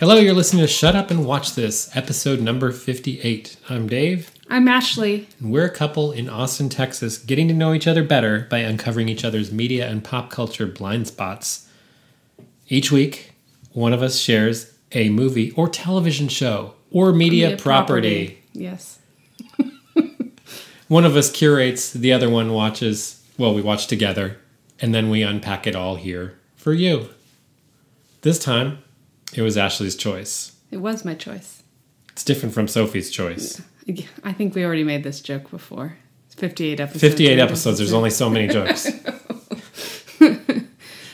Hello, you're listening to Shut Up and Watch This, episode number 58. I'm Dave, I'm Ashley. and we're a couple in Austin, Texas, getting to know each other better by uncovering each other's media and pop culture blind spots. Each week, one of us shares a movie or television show or media, Media property. Yes. One of us curates, the other one watches, well, we watch together, and then we unpack it all here for you. This time, it was Ashley's choice. It was my choice. It's different from Sophie's choice. I think we already made this joke before. It's 58 episodes. 58 episodes, there's only so many jokes.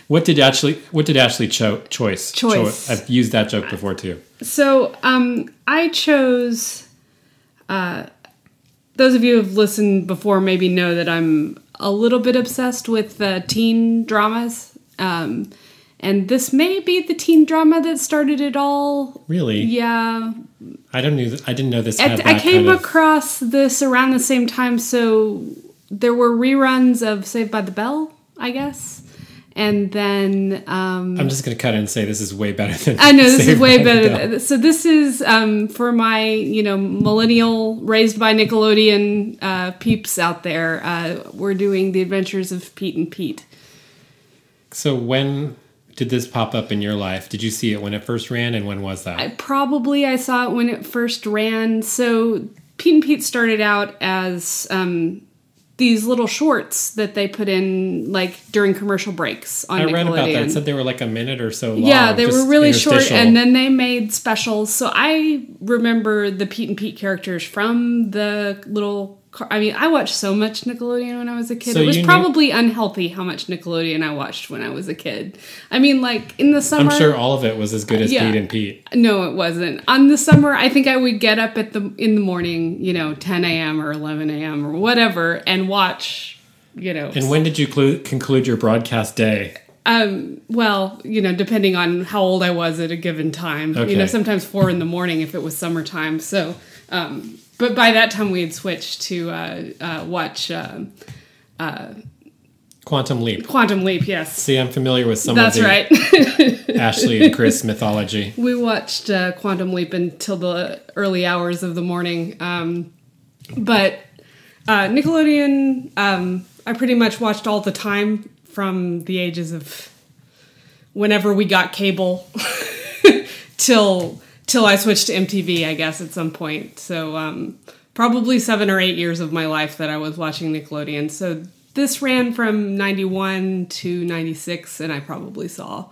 what did Ashley what did Ashley cho- choice? Choice. Cho- I've used that joke before too. So, um, I chose. Uh, those of you who've listened before maybe know that I'm a little bit obsessed with uh, teen dramas. Um, and this may be the teen drama that started it all. Really? Yeah, I don't knew I didn't know this I, I came kind of, across this around the same time, so there were reruns of Saved by the Bell, I guess, and then um, I'm just going to cut in and say this is way better than I know this Saved is way better. Than- So this is um, for my you know millennial raised by Nickelodeon uh, peeps out there. Uh, we're doing the Adventures of Pete and Pete. So when did this pop up in your life? Did you see it when it first ran and when was that? I probably I saw it when it first ran. So Pete and Pete started out as um, these little shorts that they put in like during commercial breaks on I read about that. It said they were like a minute or so long. yeah, they were really short, and then they made specials. So I remember the Pete and Pete characters from the little. I mean, I watched so much Nickelodeon when I was a kid. So it was you knew- probably unhealthy how much Nickelodeon I watched when I was a kid. I mean, like in the summer, I'm sure all of it was as good as Yeah. Pete and Pete. no, it wasn't. On the summer, I think I would get up at the in the morning, you know, 10 a.m. or 11 a.m. or whatever, and watch, you know. And when did you clu- conclude your broadcast day? um, well, you know, depending on how old I was at a given time. Okay. You know, sometimes four in the morning if it was summertime. So, um, but by that time we had switched to uh, uh, watch uh, Quantum Leap. Quantum Leap. Yes, See, I'm familiar with some that's of the That's right. Ashley and Chris mythology. we watched uh, Quantum Leap until the early hours of the morning. Um, but uh, Nickelodeon, um, I pretty much watched all the time from the ages of whenever we got cable till till I switched to MTV, I guess at some point. So um, probably seven or eight years of my life that I was watching Nickelodeon. So this ran from ninety one to ninety six, and I probably saw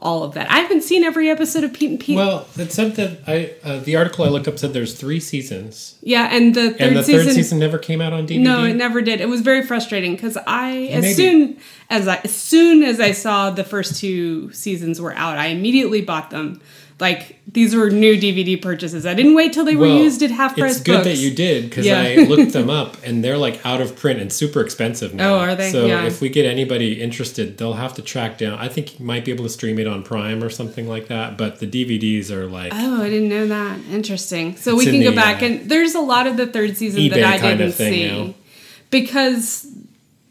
all of that. I haven't seen every episode of Pete and Pete. Well, it said that I uh, the article I looked up said there's three seasons, yeah, and the third and the season. third season never came out on DVD. no, it never did. It was very frustrating because I, as Maybe. soon as I, as soon as I saw the first two seasons were out, I immediately bought them. Like these were new DVD purchases. I didn't wait till they were used at half price It's good books. that you did because Yeah. I looked them up and they're like out of print and super expensive now. Oh, are they? So Yeah. if we get anybody interested, they'll have to track down. I think you might be able to stream it on Prime or something like that. But the DVDs are like Oh, I didn't know that. Interesting. So we can go the, back uh, and there's a lot of the third season eBay that I didn't see now. because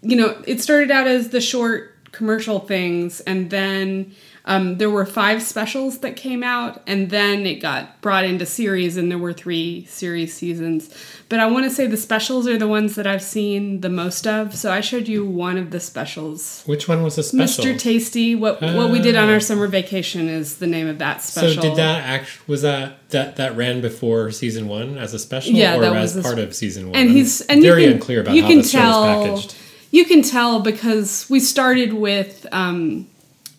you know it started out as the short commercial things and then um, there were five specials that came out and then it got brought into series and there were three series seasons but i want to say the specials are the ones that i've seen the most of so i showed you one of the specials which one was a special? mr tasty what what we did on Ah. our summer vacation is the name of that special. so did that act was that that that ran before season one as a special Yeah, or that as part of season one? and I'm he's and very can, unclear about you how can the show tell was packaged. you can tell because we started with um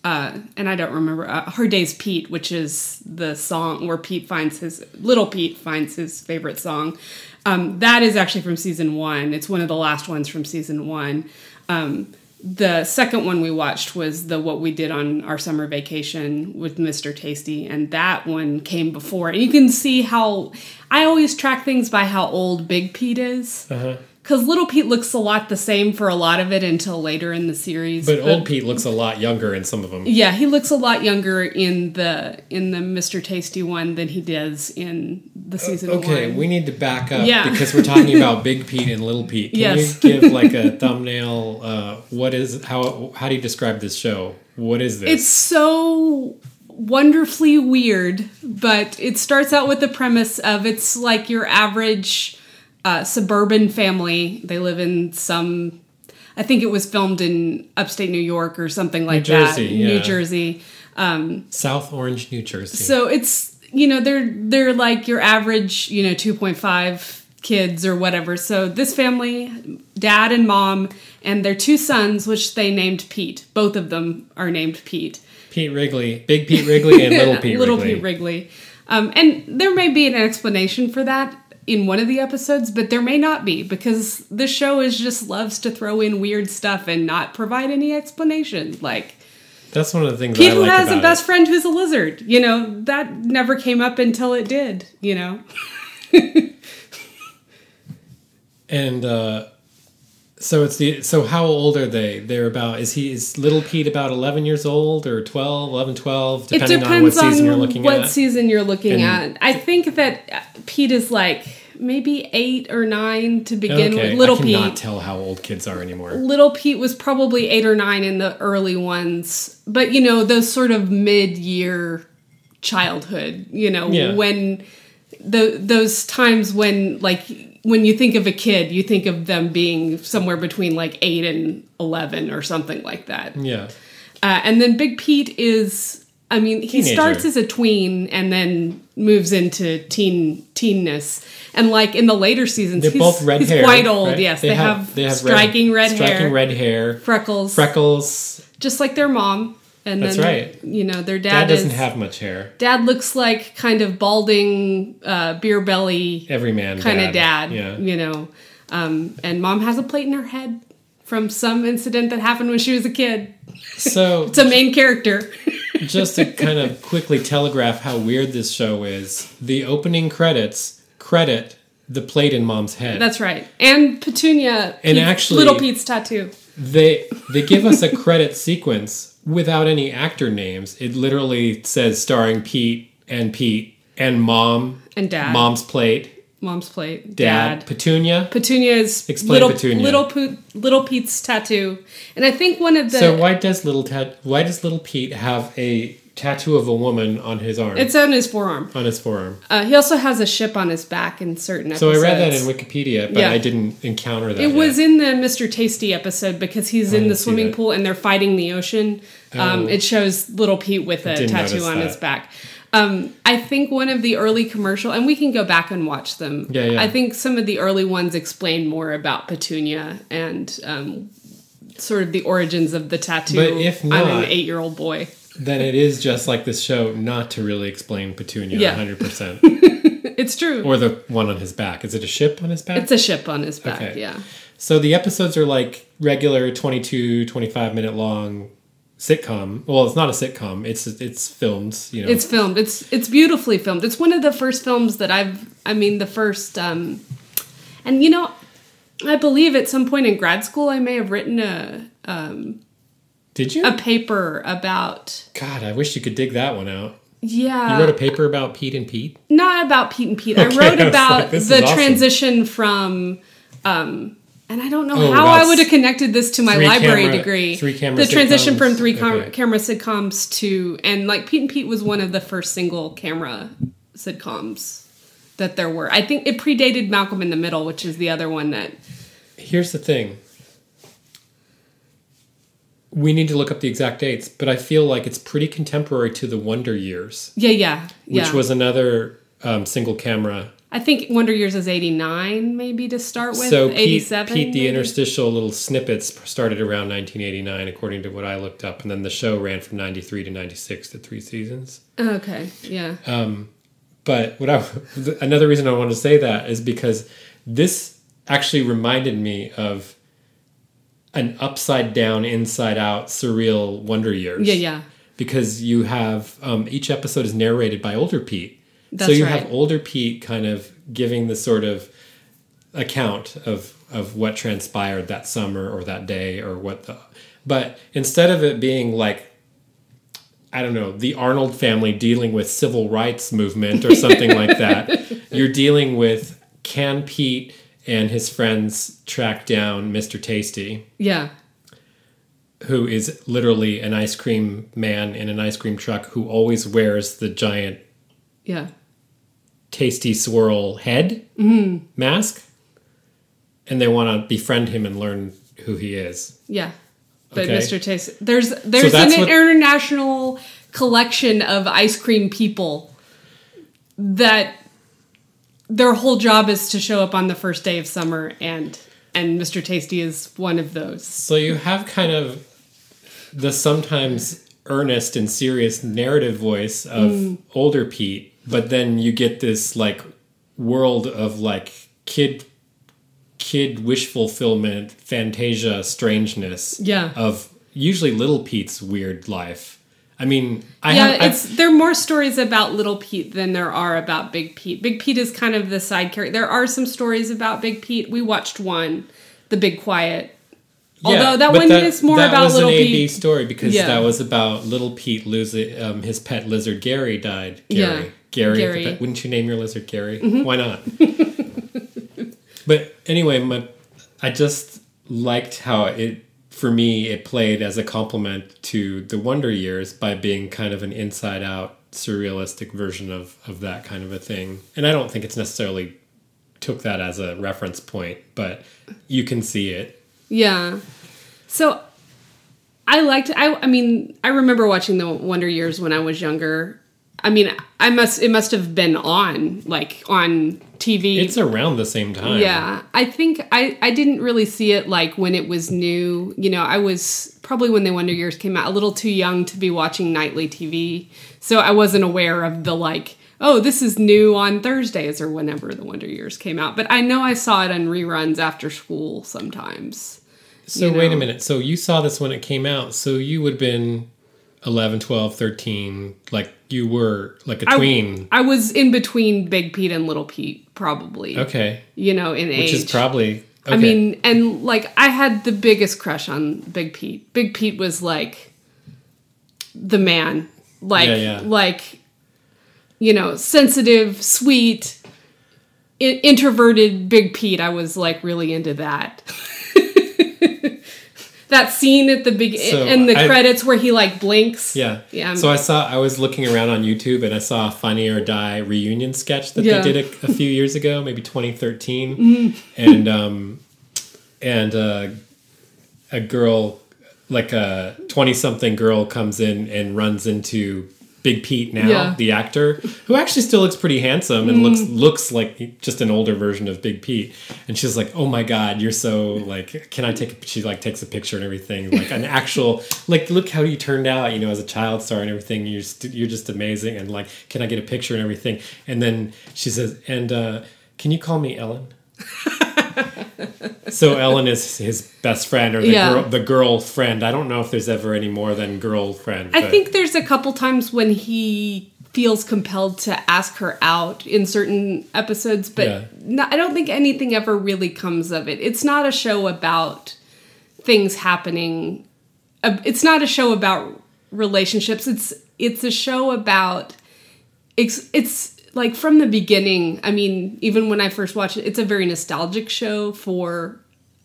uh and i don't remember uh, her days pete which is the song where pete finds his little pete finds his favorite song um that is actually from season one it's one of the last ones from season one um the second one we watched was the what we did on our summer vacation with Mr. Tasty, and that one came before. And you can see how I always track things by how old Big Pete is. Uh-huh. Because Little Pete looks a lot the same for a lot of it until later in the series. But old Pete looks a lot younger in some of them. yeah, he looks a lot younger in the in the Mr. Tasty one than he does in the season one. Okay, one. we need to back up Yeah. because we're talking about Big Pete and Little Pete. Can Yes. you give like a thumbnail? Uh, what is how how do you describe this show? What is this? it's so wonderfully weird, but it starts out with the premise of it's like your average uh, suburban family. They live in some, I think it was filmed in upstate New York or something like Jersey, that, yeah. New Jersey. South Orange, New Jersey. So it's you know they're they're like your average you know 2.5 kids or whatever. So this family, dad and mom, and their two sons, which they named Pete. Both of them are named Pete. Pete Wrigley, Big Pete Wrigley, and Little Pete Little Wrigley. Pete Wrigley. Um, and there may be an explanation for that in one of the episodes, but there may not be because the show is just loves to throw in weird stuff and not provide any explanation. Like That's one of the things Pete who like has a best it. friend who's a lizard. You know, that never came up until it did, you know. And uh, so it's the so how old are they? They're about is he is Little Pete about 11 years old or 12, 11, 12 It depending on what depends season on you're looking what at. season you're looking And- at. I think that Pete is like maybe eight or nine to begin okay, with. Little Pete. I cannot Pete. tell how old kids are anymore. Little Pete was probably eight or nine in the early ones, but you know those sort of mid-year childhood. You know Yeah. when the those times when like when you think of a kid, you think of them being somewhere between like eight and eleven or something like that. Yeah. Uh, and then Big Pete is, I mean, he Teenager. starts as a tween and then moves into teen teenness. And like in the later seasons, They're he's, both red he's hair. quite old. right? Yes, they, have, they have striking red, striking hair, red hair, freckles, freckles. just like their mom. And That's then, right. You know, their Dad dad, doesn't is, have much hair. Dad looks like kind of balding, uh, beer belly Every man kind of dad. Yeah. You know, um, and mom has a plate in her head from some incident that happened when she was a kid. So It's a main character. just to kind of quickly telegraph how weird this show is, the opening credits credit the plate in mom's head. That's right. And Petunia. And actually- Little Pete's tattoo. they they give us a credit sequence without any actor names. It literally says starring Pete and Pete and mom And dad. mom's plate, Mom's plate. dad, Dad. Petunia. Petunia is Explain little, Petunia. Little, little Pete's tattoo. And I think one of the. so why does little tat- why does little Pete have a tattoo of a woman on his arm? it's on his forearm. on his forearm. Uh, he also has a ship on his back in certain So. I read that in Wikipedia, but Yeah. I didn't encounter that. It yet. was in the Mr. Tasty episode because he's in didn't the see swimming that. pool and they're fighting the ocean. Um, Oh. it shows little Pete with a Didn't tattoo notice on that. his back. Um, I think one of the early commercial, and we can go back and watch them. Yeah, yeah. I think some of the early ones explain more about Petunia and um, sort of the origins of the tattoo But if not- an eight-year-old boy. then it is just like this show not to really explain Petunia Yeah. 100%. It's true. or the one on his back. Is it a ship on his back? it's a ship on his back. Okay. Yeah. so the episodes are like regular 22, 25 minute long sitcom. Well, it's not a sitcom. It's it's filmed. you know. It's filmed. It's it's beautifully filmed. It's one of the first films that I've. I mean, the first. Um, and you know, I believe at some point in grad school, I may have written a um, Did you? a paper about. God, I wish you could dig that one out. Yeah, You wrote a paper about Pete and Pete? not about Pete and Pete. I wrote I about like, the awesome. transition from. Um, and I don't know Oh, how I would have connected this to my library camera- degree. three camera the transition from three cam- Okay. camera sitcoms to and like Pete and Pete was one of the first single camera sitcoms that there were. I think it predated Malcolm in the Middle, which is the other one that Here's the thing. We need to look up the exact dates, but I feel like it's pretty contemporary to the Wonder Years, yeah yeah yeah. which was another um, single camera. I think Wonder Years is eighty nine maybe to start with. so Pete, seven. Pete, the interstitial little snippets started around 1989, according to what I looked up, and then the show ran from 93 to 96 to three seasons. Okay yeah But what I another reason I wanted to say that is because this actually reminded me of an upside down, inside out, surreal Wonder Years. yeah yeah Because you have um, each episode is narrated by older Pete. So you right. have older Pete kind of giving the sort of account of of what transpired that summer or that day or what the but instead of it being like I don't know, the Arnold family dealing with civil rights movement or something like that. You're dealing with can Pete and his friends track down Mr. Tasty, yeah who is literally an ice cream man in an ice cream truck who always wears the giant Yeah. Tasty swirl head Mm-hmm. mask, and they want to befriend him and learn who he is. Yeah. But Okay. Mr. Taste, there's there's that's an what- international collection of ice cream people that their whole job is to show up on the first day of summer and and Mr. Tasty is one of those. So you have kind of the sometimes earnest and serious narrative voice of Mm. older Pete, but then you get this like world of like kid kid wish fulfillment, fantasia, strangeness Yeah. of usually little Pete's weird life. I mean, I yeah, have I've- it's there are more stories about Little Pete than there are about Big Pete. Big Pete is kind of the side character. There are some stories about Big Pete. We watched one, The Big Quiet. Although that one is more that about was Little an AB Pete. story because Yeah. that was about little Pete losing um, his pet lizard Gary died. Yeah. Gary, Gary, the Gary. Mm-hmm. pet- wouldn't you name your lizard Gary? Why not? but anyway, my, I just liked how it for me it played as a compliment to the Wonder Years by being kind of an inside out surrealistic version of of that kind of a thing. And I don't think it's necessarily took that as a reference point, but you can see it. Yeah. So I liked I I mean, I remember watching the Wonder Years when I was younger. I mean, I must it must have been on like on TV. It's around the same time. yeah. I think I I didn't really see it like when it was new. You know, I was probably when the Wonder Years came out a little too young to be watching nightly TV. So I wasn't aware of the like Oh, this is new on Thursdays or whenever the Wonder Years came out. But I know I saw it on reruns after school sometimes. So you wait a minute. So you saw this when it came out. So you would have been 11, 12, 13. Like you were like a tween. I was in between Big Pete and Little Pete, probably. okay. You know, in age. Which is probably. Okay. I mean, and like I had the biggest crush on Big Pete. Big Pete was like the man. Like Yeah, yeah. like you know, sensitive, sweet, I- introverted Big Pete. I was like really into that. that scene at the beginning So, in the I- credits where he like blinks. Yeah. Yeah. So I saw, I was looking around on YouTube and I saw a Funny or Die reunion sketch that Yeah. they did a, a few years ago, maybe 2013. Mm-hmm. And, um, and, uh, a girl, like a 20 something girl comes in and runs into Big Pete now, Yeah. the actor, who actually still looks pretty handsome and looks, looks like just an older version of Big Pete. And she's like, oh my God, you're so like, can I take, a, she like takes a picture and everything, like an actual, like, look how you turned out, you know, as a child star and everything. You're, st- you're just amazing. And like, can I get a picture and everything? And then she says, and, uh, can you call me Ellen? so Ellen is his best friend or the Yeah. girl, the girlfriend. I don't know if there's ever any more than girlfriend. I think there's a couple times when he feels compelled to ask her out in certain episodes, but Yeah. no, I don't think anything ever really comes of it. It's not a show about things happening. uh, It's not a show about relationships. It's it's a show about it's it's like from the beginning. I mean, even when I first watched it, it's a very nostalgic show for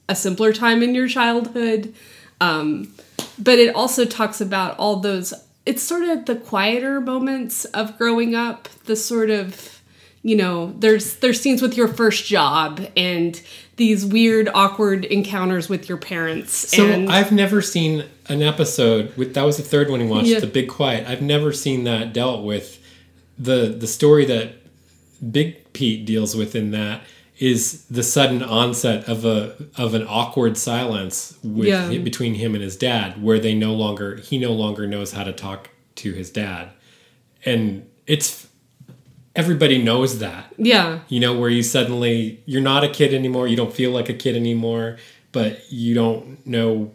a simpler time in your childhood. Um, but it also talks about all those it's sort of the quieter moments of growing up the sort of you know there's there's scenes with your first job and these weird awkward encounters with your parents So and I've never seen an episode with that was the third one we watched, Yeah. The Big Quiet. I've never seen that dealt with. The the story that Big Pete deals with in that is the sudden onset of a of an awkward silence with Yeah. between him and his dad, where they no longer he no longer knows how to talk to his dad, and it's everybody knows that yeah you know where you suddenly you're not a kid anymore you don't feel like a kid anymore but you don't know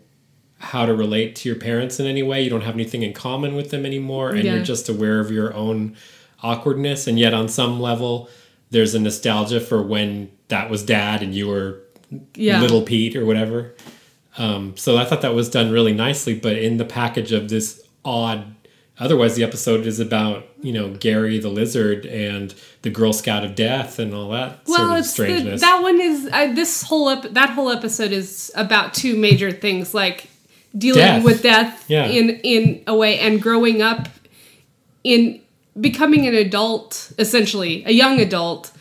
how to relate to your parents in any way you don't have anything in common with them anymore and Yeah. you're just aware of your own awkwardness and yet on some level there's a nostalgia for when that was dad and you were yeah little pete or whatever um, so i thought that was done really nicely but in the package of this odd otherwise the episode is about you know gary the lizard and the girl scout of death and all that well sort of it's the, that one is uh, this whole ep- that whole episode is about two major things like dealing Death. with death Yeah. in in a way and growing up in becoming an adult essentially a young adult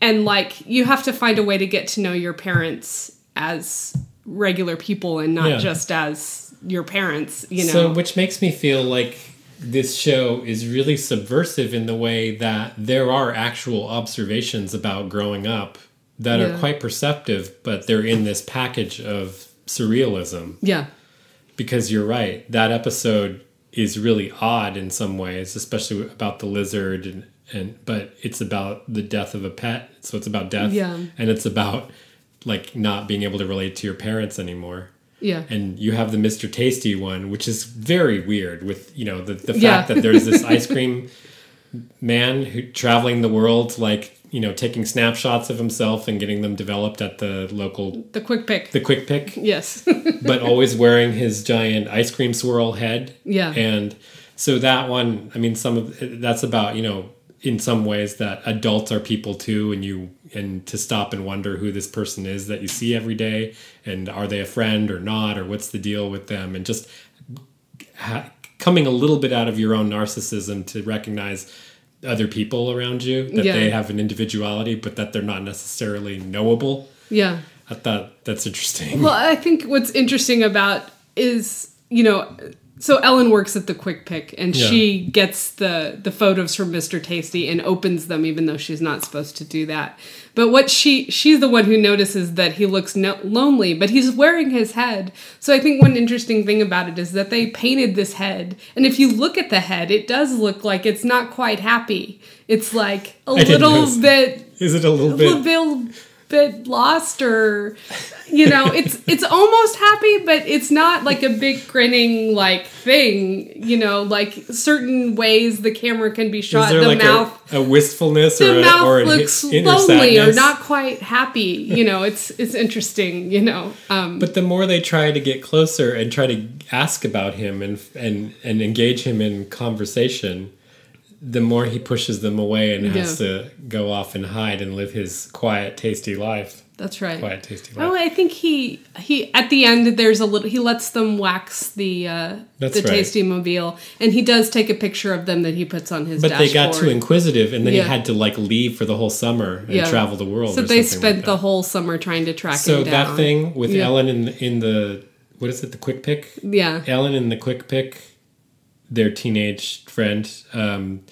and like you have to find a way to get to know your parents as regular people and not Yeah. just as your parents you know So, which makes me feel like this show is really subversive in the way that there are actual observations about growing up that are quite perceptive, but they're in this package of surrealism. yeah Because you're right, that episode is really odd in some ways, especially about the lizard and, and but it's about the death of a pet, so it's about death, Yeah. and it's about like not being able to relate to your parents anymore yeah and you have the Mr. Tasty one, which is very weird with you know the, the fact Yeah. that there's this ice cream man who traveling the world like you know taking snapshots of himself and getting them developed at the local the quick pick. the quick pick. Yes. But always wearing his giant ice cream swirl head. Yeah. and so that one i mean some of that's about you know in some ways that adults are people too and you and to stop and wonder who this person is that you see every day and are they a friend or not or what's the deal with them and just ha- coming a little bit out of your own narcissism to recognize other people around you that Yeah. they have an individuality but that they're not necessarily knowable. Yeah. I thought that's interesting. Well, I think what's interesting about is, you know, so Ellen works at the Quick Pick and Yeah. she gets the the photos from Mr. Tasty and opens them even though she's not supposed to do that. But what she she's the one who notices that he looks no, lonely, but he's wearing his head. So I think one interesting thing about it is that they painted this head, and if you look at the head, it does look like it's not quite happy. It's like a I little bit is it a little a bit little bit, bit lost or you know it's it's almost happy but it's not like a big grinning like thing you know like certain ways the camera can be shot. the like mouth a, a wistfulness or the a, mouth or looks inner lonely or not quite happy you know it's it's interesting you know um. But the more they try to get closer and try to ask about him and and and engage him in conversation, the more he pushes them away and has Yeah. to go off and hide and live his quiet, tasty life. that's right Quiet, tasty life. Oh, I think he he at the end there's a little he lets them wax the uh That's the right. tasty mobile and he does take a picture of them that he puts on his but they got too inquisitive, and then Yeah. he had to like leave for the whole summer and Yeah. travel the world. So they spent like the whole summer trying to track So him down. that thing with. Ellen in the, in the what is it? The quick pick. Yeah. Ellen in the quick pick, their teenage friend, um,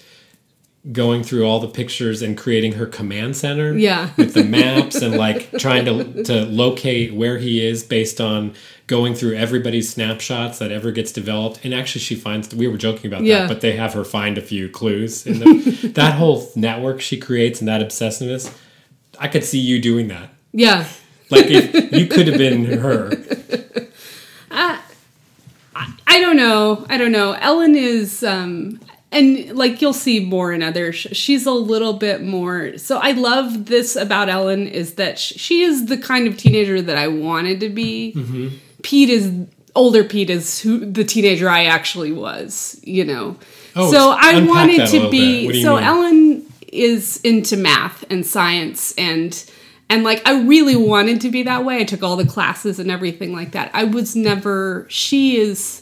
going through all the pictures and creating her command center. Yeah. with the maps and like trying to to locate where he is based on going through everybody's snapshots that ever gets developed. And actually, she finds we were joking about Yeah. that, but they have her find a few clues in the, that whole network she creates and that obsessiveness. I could see you doing that. Yeah. Like if you could have been her. I don't know. I don't know. Ellen is um and like you'll see more in other sh- she's a little bit more so i love this about ellen is that she is the kind of teenager that i wanted to be Mm-hmm. pete is older pete is who the teenager i actually was you know Oh, so i wanted to be What do you so mean? ellen is into math and science and and like i really wanted to be that way i took all the classes and everything like that i was never she is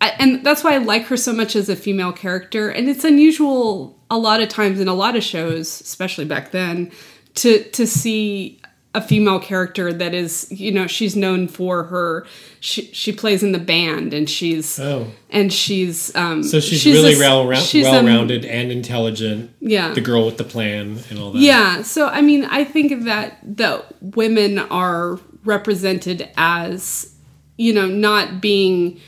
I, and that's why I like her so much as a female character. And it's unusual a lot of times in a lot of shows, especially back then, to to see a female character that is, you know, she's known for her. She she plays in the band, and she's Oh. and she's um. So she's, really well she's a- well rounded and intelligent. Yeah. The girl with the plan and all that. Yeah, so I mean, I think that that women are represented as, you know, not being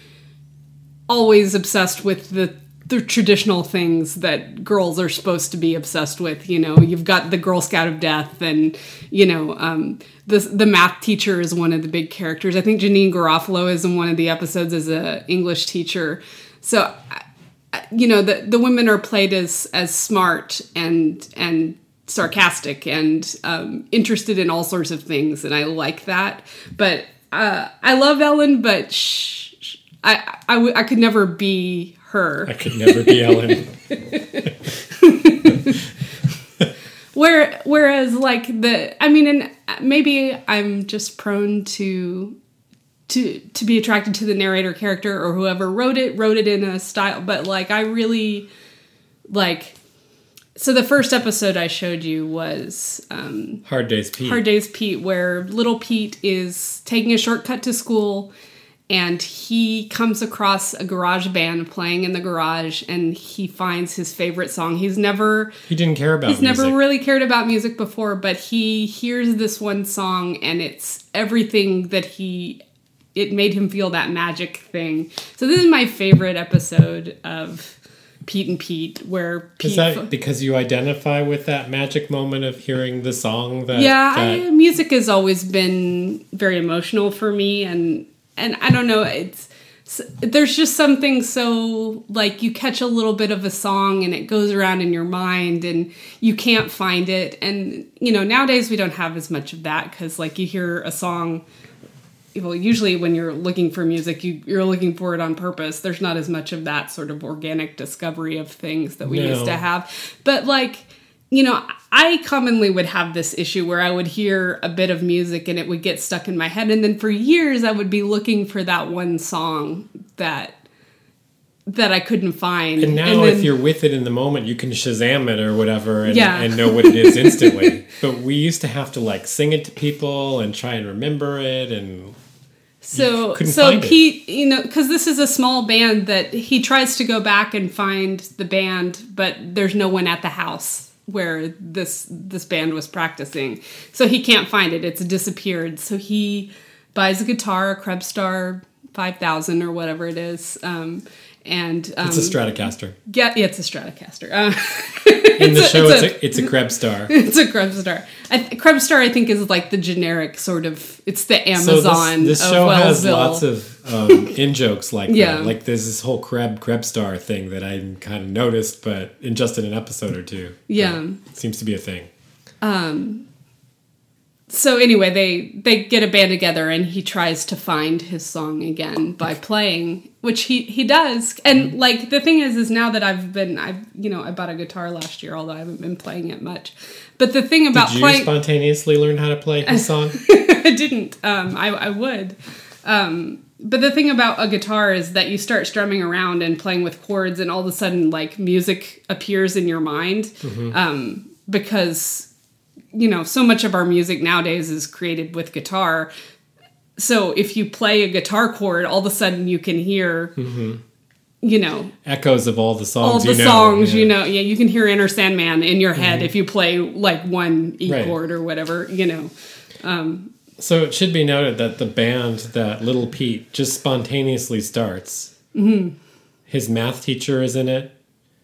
always obsessed with the the traditional things that girls are supposed to be obsessed with. You know, you've got the Girl Scout of Death, and you know, um, the the math teacher is one of the big characters. I think Janeane Garofalo is in one of the episodes as a English teacher. So you know the the women are played as as smart and and sarcastic and um, interested in all sorts of things, and I like that. But uh, I love Ellen, but sh- I, I w- I could never be her. I could never be Ellen. Where whereas like the I mean, and maybe I'm just prone to to to be attracted to the narrator character or whoever wrote it wrote it in a style but like I really like so the first episode I showed you was um, Hard Days Pete. Hard Days Pete, where little Pete is taking a shortcut to school and he comes across a garage band playing in the garage and he finds his favorite song. He's never he didn't care about he's music. never really cared about music before, but he hears this one song and it's everything that he it made him feel that magic thing. So this is my favorite episode of Pete and Pete, where Pete Is that because you identify with that magic moment of hearing the song that yeah that- I, music has always been very emotional for me and and i don't know it's there's just something so like you catch a little bit of a song and it goes around in your mind and you can't find it. And you know nowadays we don't have as much of that because like you hear a song well usually when you're looking for music you, you're looking for it on purpose. There's not as much of that sort of organic discovery of things that we No. used to have. But like you know i commonly would have this issue where i would hear a bit of music and it would get stuck in my head and then for years i would be looking for that one song that that i couldn't find And now, then- if you're with it in the moment, you can Shazam it or whatever and, Yeah. and know what it is instantly. but we used to have to like sing it to people and try and remember it. And So so find it. Pete, you know, because this is a small band that he tries to go back and find the band, but there's no one at the house where this this band was practicing, so he can't find it. It's disappeared. So he buys a guitar, a Krebstar five thousand or whatever it is, um, and um, it's a Stratocaster. get yeah, it's a Stratocaster. Uh, In the a- show, it's it's a- it's a Krebs star. it's a Krebstar. I, th- Krebstar, I think, is like the generic sort of. It's the So Amazon this, this of show has lots of um, in jokes like Yeah. that. Like there's this whole Kreb Kreb star thing that I kind of noticed, but in just in an episode or two. Yeah. Seems to be a thing. So anyway, they they get a band together, and he tries to find his song again by playing, which he he does. And like the thing is, is now that I've been, I've you know, I bought a guitar last year, although I haven't been playing it much. But the thing about Did you playing, spontaneously learn how to play his song? I didn't. Um, I, I would. Um, but the thing about a guitar is that you start strumming around and playing with chords, and all of a sudden, like music appears in your mind. Um, because you know, so much of our music nowadays is created with guitar. So if you play a guitar chord, all of a sudden you can hear, you know, Echoes of all the songs. all the you know. songs, Yeah. you know, yeah, you can hear Enter Sandman in your head if you play like one E Right. chord or whatever, you know. So it should be noted that the band that Little Pete just spontaneously starts. Mm-hmm. His math teacher is in it.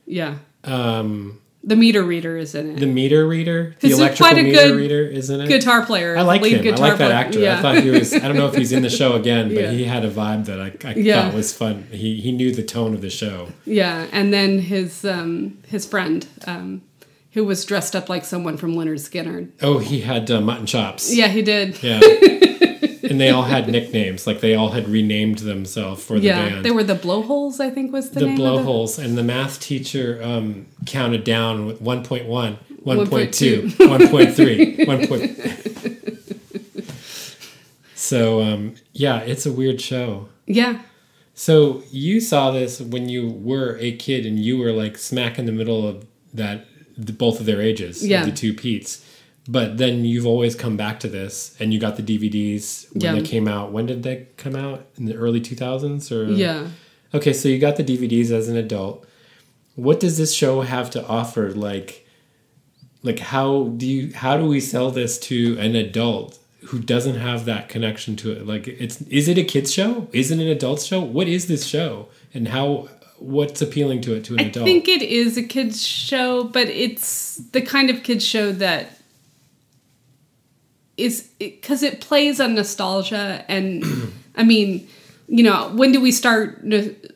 Yeah. Um, The meter reader is in it. the meter reader, the electrical quite a meter good reader, is in it. guitar player. I like him. I like that player. actor. Yeah. I thought he was. I don't know if he's in the show again, but Yeah. he had a vibe that I, I Yeah. thought was fun. He he knew the tone of the show. yeah, and then his um, his friend, um, who was dressed up like someone from Lynyrd Skynyrd. Oh, he had uh, mutton chops. Yeah, he did. Yeah. and they all had nicknames. Like they all had renamed themselves for the Yeah, band. they were the blowholes. I think was the, the name. blowholes, and the math teacher um, counted down with 1.1, 1.2, 1.2. 1.3, 1. Point... so um, yeah, it's a weird show. Yeah, So you saw this when you were a kid, and you were like smack in the middle of that, the, both of their ages, Yeah. the two Pete's. But then you've always come back to this, and you got the DVDs when they came out. When did they come out? In the early two thousands, or yeah. Okay, so you got the DVDs as an adult. What does this show have to offer? Like, like how do you how do we sell this to an adult who doesn't have that connection to it? Like, it's is it a kids show? Is it an adult show? What is this show, and how what's appealing to it to an I adult? I think it is a kids show, but it's the kind of kids show that is because it, plays on nostalgia and I mean, you know, when do we start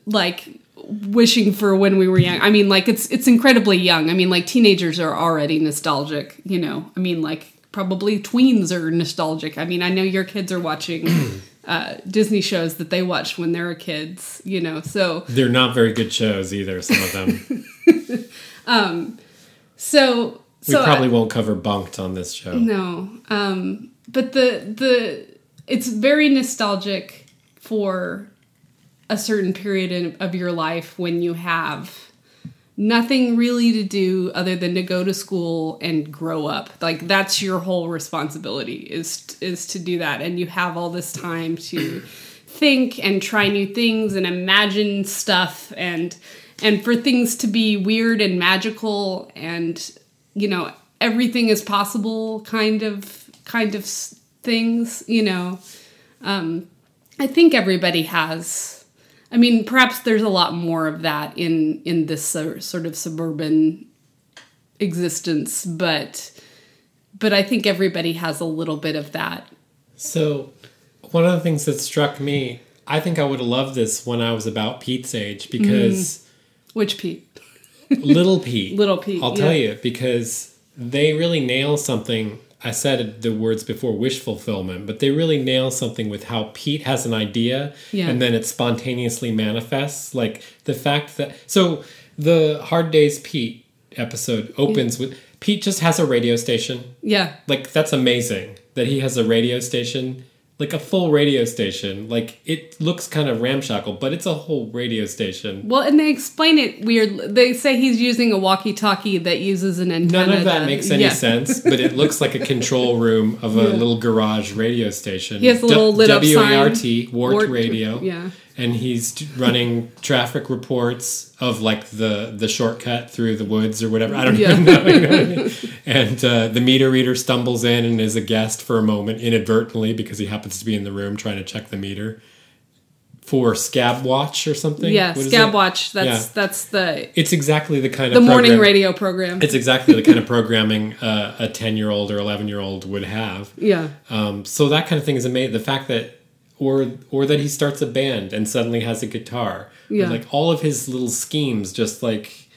like wishing for when we were young? I mean, like it's it's incredibly young. I mean, like teenagers are already nostalgic, you know. I mean, like probably tweens are nostalgic. I mean, I know your kids are watching uh, Disney shows that they watched when they were kids, you know. So They're not very good shows either. Some of them. um so we so probably won't cover Bunk'd on this show. No. Um but the the it's very nostalgic for a certain period in, of your life when you have nothing really to do other than to go to school and grow up. Like that's your whole responsibility is is to do that and you have all this time to think and try new things and imagine stuff and and for things to be weird and magical and you know everything is possible kind of kind of things you know. Um i think everybody has i mean perhaps there's a lot more of that in in this sort of suburban existence but but i think everybody has a little bit of that. So, one of the things that struck me, I think I would have loved this when I was about Pete's age because which pete little Pete, Little Pete, I'll yeah. tell you because they really nail something. I said the words before wish fulfillment, but they really nail something with how Pete has an idea Yeah. and then it spontaneously manifests. Like the fact that so the Hard Days Pete episode opens with Pete just has a radio station. yeah Like that's amazing that he has a radio station, like a full radio station. Like it looks kind of ramshackle, but it's a whole radio station. well and they explain it weird they say he's using a walkie-talkie that uses an antenna None of that to- makes any yeah. sense, but it looks like a control room of a little garage radio station. He has a little lit up sign. W-A-R-T, Wart, Wart- Radio. yeah. And he's running traffic reports of like the the shortcut through the woods or whatever. I don't Yeah. even know. you know what I mean? And uh, the meter reader stumbles in and is a guest for a moment inadvertently because he happens to be in the room trying to check the meter for Scab Watch or something. Yeah, What Scab? Watch. That's Yeah. that's the It's exactly the kind of the morning program- radio program. it's exactly the kind of programming uh, a 10 year old or 11 year old would have. yeah, Um, so that kind of thing is amazing. The fact that, or or that he starts a band and suddenly has a guitar. Or, Yeah. like all of his little schemes, just like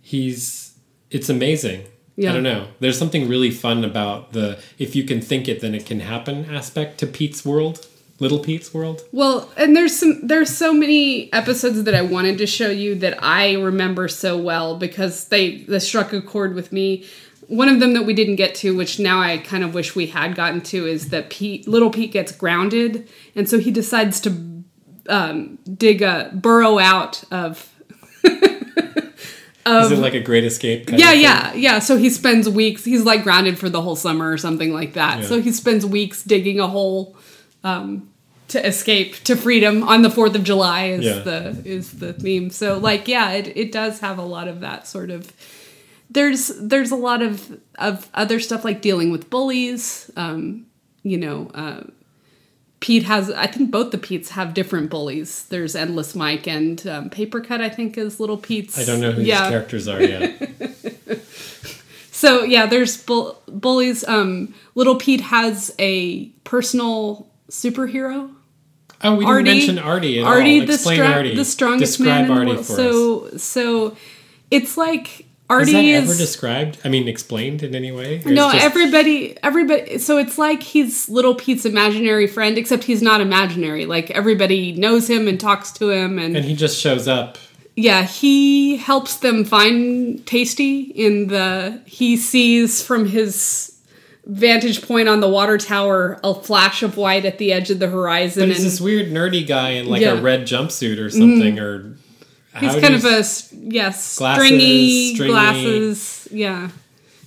he's, it's amazing. Yeah. I don't know. There's something really fun about the if you can think it, then it can happen aspect to Pete's world, Little Pete's world. Well, and there's some there's so many episodes that I wanted to show you that I remember so well because they they struck a chord with me. One of them that we didn't get to, which now I kind of wish we had gotten to, is that Pete, little Pete gets grounded, and so he decides to um, dig a burrow out of is it like a great escape? Kind yeah, of yeah, yeah. So he spends weeks. He's like grounded for the whole summer or something like that. Yeah. So he spends weeks digging a hole um, to escape to freedom on the Fourth of July. Is Yeah. the is the theme. So like, yeah, it it does have a lot of that sort of. There's there's a lot of of other stuff like dealing with bullies. Um, you know, uh, Pete has. I think both the Pete's have different bullies. There's Endless Mike and um, Paper Cut. I think is Little Pete's. I don't know who yeah. these characters are yet. So yeah, there's bull- bullies. Um, Little Pete has a personal superhero. Oh, we didn't mention Artie at Artie, all. the, Explain stra- Artie. the strongest Describe man in the world. for us. So so, it's like Is Artie that is. ever described? I mean, explained in any way? No, just- everybody, everybody. So it's like he's Little Pete's imaginary friend, except he's not imaginary. Like everybody knows him and talks to him, and and he just shows up. Yeah, he helps them find Tasty in the he sees from his vantage point on the water tower a flash of white at the edge of the horizon But he's and this weird nerdy guy in like Yeah. A red jumpsuit or something, mm. or he's how kind of a yes, Glasses, stringy, stringy. glasses. Yeah.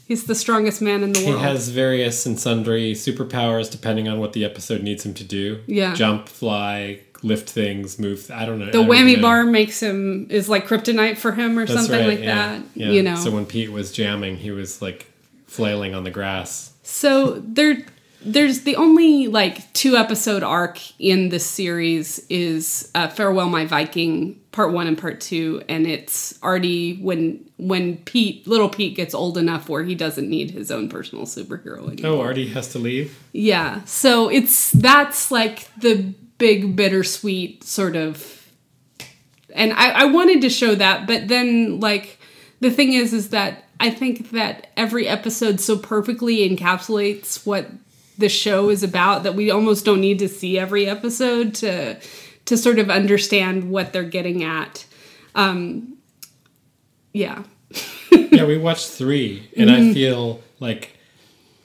He's the strongest man in the world. He has various and sundry superpowers depending on what the episode needs him to do. Yeah. jump, fly, lift things, move. I don't know. the don't whammy know. bar makes him is like kryptonite for him or That's something right, like yeah. that. Yeah. You know. So when Pete was jamming, he was like flailing on the grass. So there there's the only like two episode arc in this series is uh, farewell my viking part one and part two and it's already when when pete little pete gets old enough where he doesn't need his own personal superhero anymore Oh, Artie has to leave. yeah so it's that's like the big bittersweet sort of and I, I wanted to show that but then like the thing is is that i think that every episode so perfectly encapsulates what the show is about that we almost don't need to see every episode to to sort of understand what they're getting at um yeah yeah, we watched three, and Mm-hmm. I feel like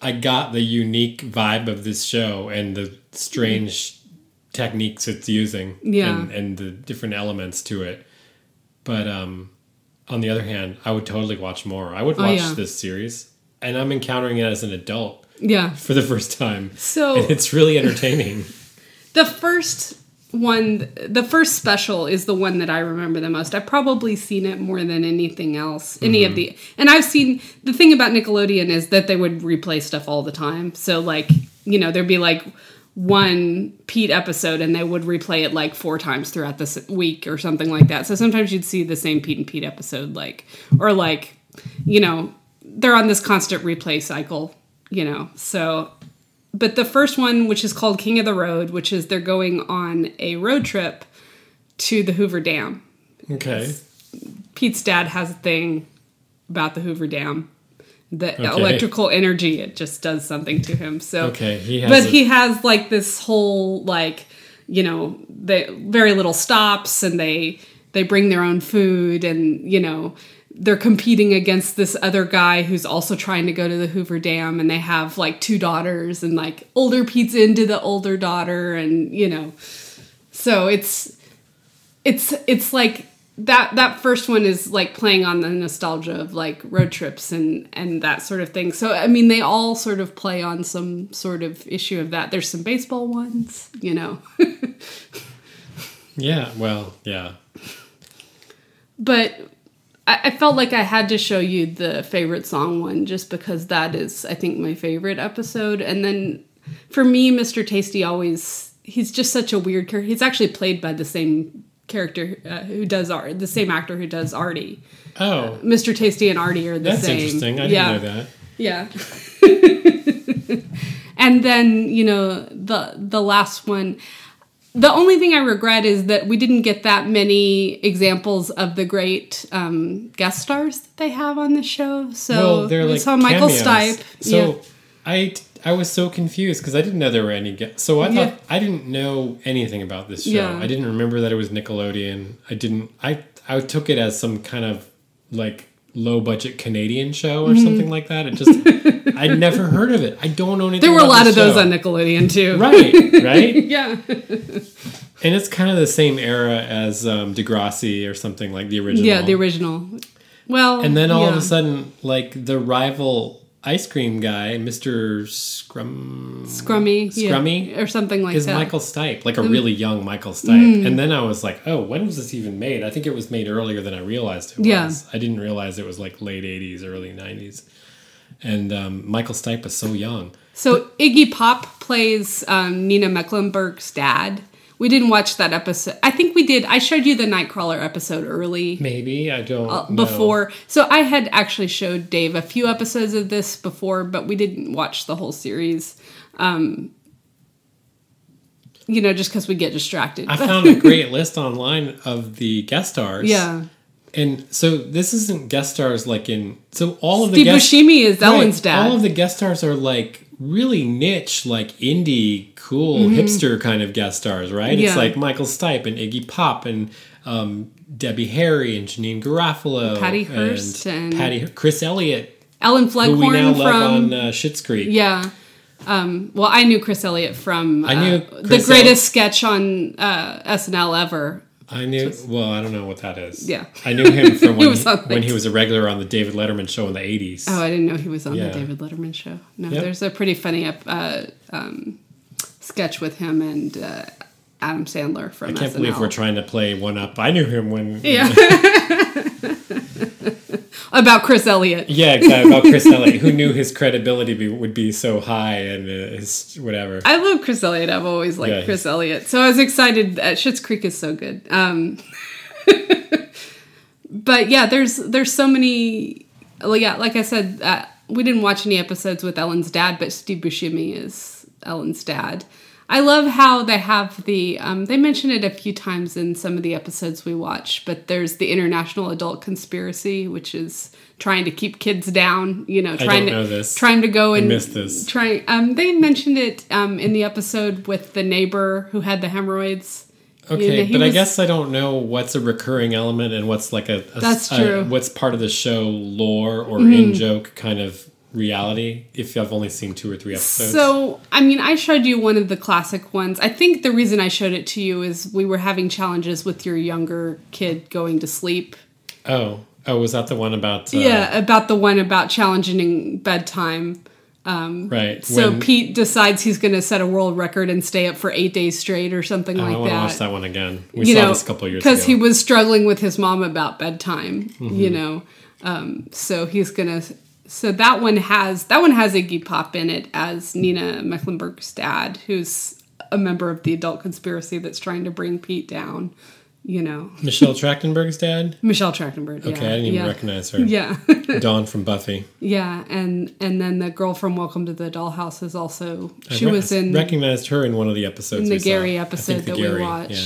I got the unique vibe of this show and the strange techniques it's using Yeah. and, and the different elements to it. But um, on the other hand, I would totally watch more. I would Oh, watch yeah. this series, and I'm encountering it as an adult Yeah. for the first time. So and it's really entertaining. the first one, the first special is the one that I remember the most. I've probably seen it more than anything else. Any Mm-hmm. of the, and I've seen the thing about Nickelodeon is that they would replay stuff all the time. So like, you know, there'd be like one Pete episode and they would replay it like four times throughout the week or something like that. So sometimes you'd see the same Pete and Pete episode, like, or like, you know, they're on this constant replay cycle, you know. So but the first one, which is called King of the Road, which is they're going on a road trip to the Hoover Dam. Okay. Pete's dad has a thing about the Hoover Dam. The Okay. electrical energy, it just does something to him. So Okay, he has but a- he has like this whole like you know they very little stops and they they bring their own food and you know they're competing against this other guy who's also trying to go to the Hoover Dam and they have like two daughters and like older Pete's into the older daughter and you know so it's it's it's like that that first one is like playing on the nostalgia of like road trips and and that sort of thing. So I mean they all sort of play on some sort of issue of that. There's some baseball ones, you know. Yeah. Well. Yeah. but I, I felt like I had to show you the favorite song one just because that is I think my favorite episode. And then for me, Mr. Tasty always he's just such a weird character. He's actually played by the same character uh, who does Art, the same actor who does Artie. Oh, Mr. Tasty and Artie are the that's same. That's interesting. I didn't yeah. know that. Yeah. and then, you know, the the last one the only thing I regret is that we didn't get that many examples of the great um, guest stars that they have on the show. So well, they're we like saw Michael cameos. Stipe. So yeah. I I was so confused because I didn't know there were any. Ge- so I Yeah. thought I didn't know anything about this show. Yeah. I didn't remember that it was Nickelodeon. I didn't. I I took it as some kind of like low budget Canadian show or Mm-hmm. something like that. It just I'd never heard of it. I don't know anything. There were a lot of those on Nickelodeon too. Right, right, Yeah. and it's kind of the same era as um, Degrassi or something like the original. Yeah, the original. Well, And then all of a sudden, like the rival ice cream guy, Mr. Scrum Scrummy, yeah, Scrummy or something like is that. Michael Stipe, like a really young Michael Stipe. And then I was like, oh, when was this even made? I think it was made earlier than I realized it Yeah. was. I didn't realize it was like late 80s, early 90s. And um, Michael Stipe was so young. So Iggy Pop plays um, Nina Mecklenburg's dad. We didn't watch that episode. I think we did. I showed you the Nightcrawler episode early Maybe, I don't uh, know. before. So I had actually showed Dave a few episodes of this before, but we didn't watch the whole series. Um, you know, just because we get distracted. I found a great list online of the guest stars. yeah. And so this isn't guest stars like in so all of the Steve guest Buscemi is Right. Ellen's dad. All of the guest stars are like really niche, like indie, cool, hipster kind of guest stars, right? It's Mm-hmm. Like Michael Stipe and Iggy Pop and um, Debbie Harry and Janeane Garofalo, Patty Hearst and- Patty Chris Elliott, Ellen who we now Cleghorne love from on uh, Schitt's Creek. Yeah. Um, well, I knew Chris Elliott from I knew uh, the Chris greatest sketch on uh, SNL ever. I knew. Well, I don't know what that is. Yeah. I knew him from when, was he, when he was a regular on the David Letterman show in the eighties. Oh, I didn't know he was on Yeah. the David Letterman show. No, Yep. there's a pretty funny uh, um, sketch with him and uh, Adam Sandler from I can't SNL. believe we're trying to play one up. I knew him when. Yeah. About Chris Elliott. Yeah, exactly. About Chris Elliott, who knew his credibility be, would be so high and uh, his whatever. I love Chris Elliott. I've always liked Yeah, Chris Elliott. So I was excited. Uh, Schitt's Creek is so good. Um, but yeah, there's there's so many. Well, yeah, like I said, uh, we didn't watch any episodes with Ellen's dad, but Steve Buscemi is Ellen's dad. I love how they have the. Um, they mention it a few times in some of the episodes we watch, but there's the International Adult Conspiracy, which is trying to keep kids down. You know, trying to this. trying to go and missed this. Trying. Um, they mentioned it um, in the episode with the neighbor who had the hemorrhoids. Okay, but I guess I don't know what's a recurring element and what's like a, a- That's true. Mm-hmm. what's part of the show lore or in joke kind of reality if I've only seen two or three episodes? So, I mean, I showed you one of the classic ones. I think the reason I showed it to you is we were having challenges with your younger kid going to sleep. oh, oh, was that the one about? Uh, yeah, about the one about challenging bedtime. right. So when- Pete decides he's going to set a world record and stay up for eight days straight or something Oh, I like want to that. watch that one again. We you saw know, this a couple years. Mm-hmm. because he was struggling with his mom about bedtime. You know, um, so he's gonna. So that one has that one has Iggy Pop in it as Nina Mecklenburg's dad, who's a member of the adult conspiracy that's trying to bring Pete down. You know, Michelle Trachtenberg's dad. Michelle Trachtenberg. Okay, yeah, I didn't even yeah. recognize her. Yeah, Dawn from Buffy. yeah, and and then the girl from Welcome to the Dollhouse is also I she re- was in recognized her in one of the episodes. in the saw. Gary I episode the that Gary, we yeah.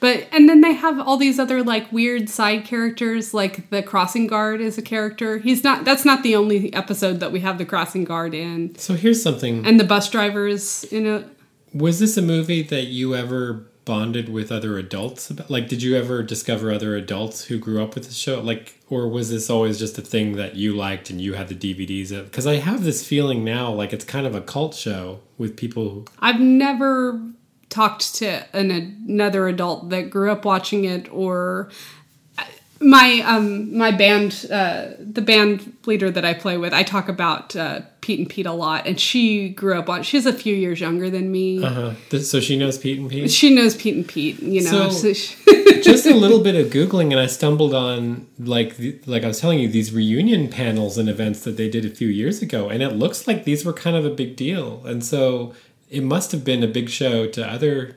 But and then they have all these other like weird side characters, like the crossing guard is a character. He's not. That's not the only episode that we have the crossing guard in, So here's something. and the bus drivers. You know, Was this a movie that you ever bonded with other adults about? Like, did you ever discover other adults who grew up with the show? Like, or was this always just a thing that you liked and you had the DVDs of? Because I have this feeling now, like it's kind of a cult show with people. Who, I've never talked to an, another adult that grew up watching it or my um my band uh the band leader that I play with I talk about uh Pete and Pete a lot and she grew up on she's a few years younger than me uh huh. So she knows Pete and Pete. she knows Pete and Pete you know So- so she- just a little bit of googling and i stumbled on like the, like i was telling you these reunion panels and events that they did a few years ago and it looks like these were kind of a big deal and so it must have been a big show to other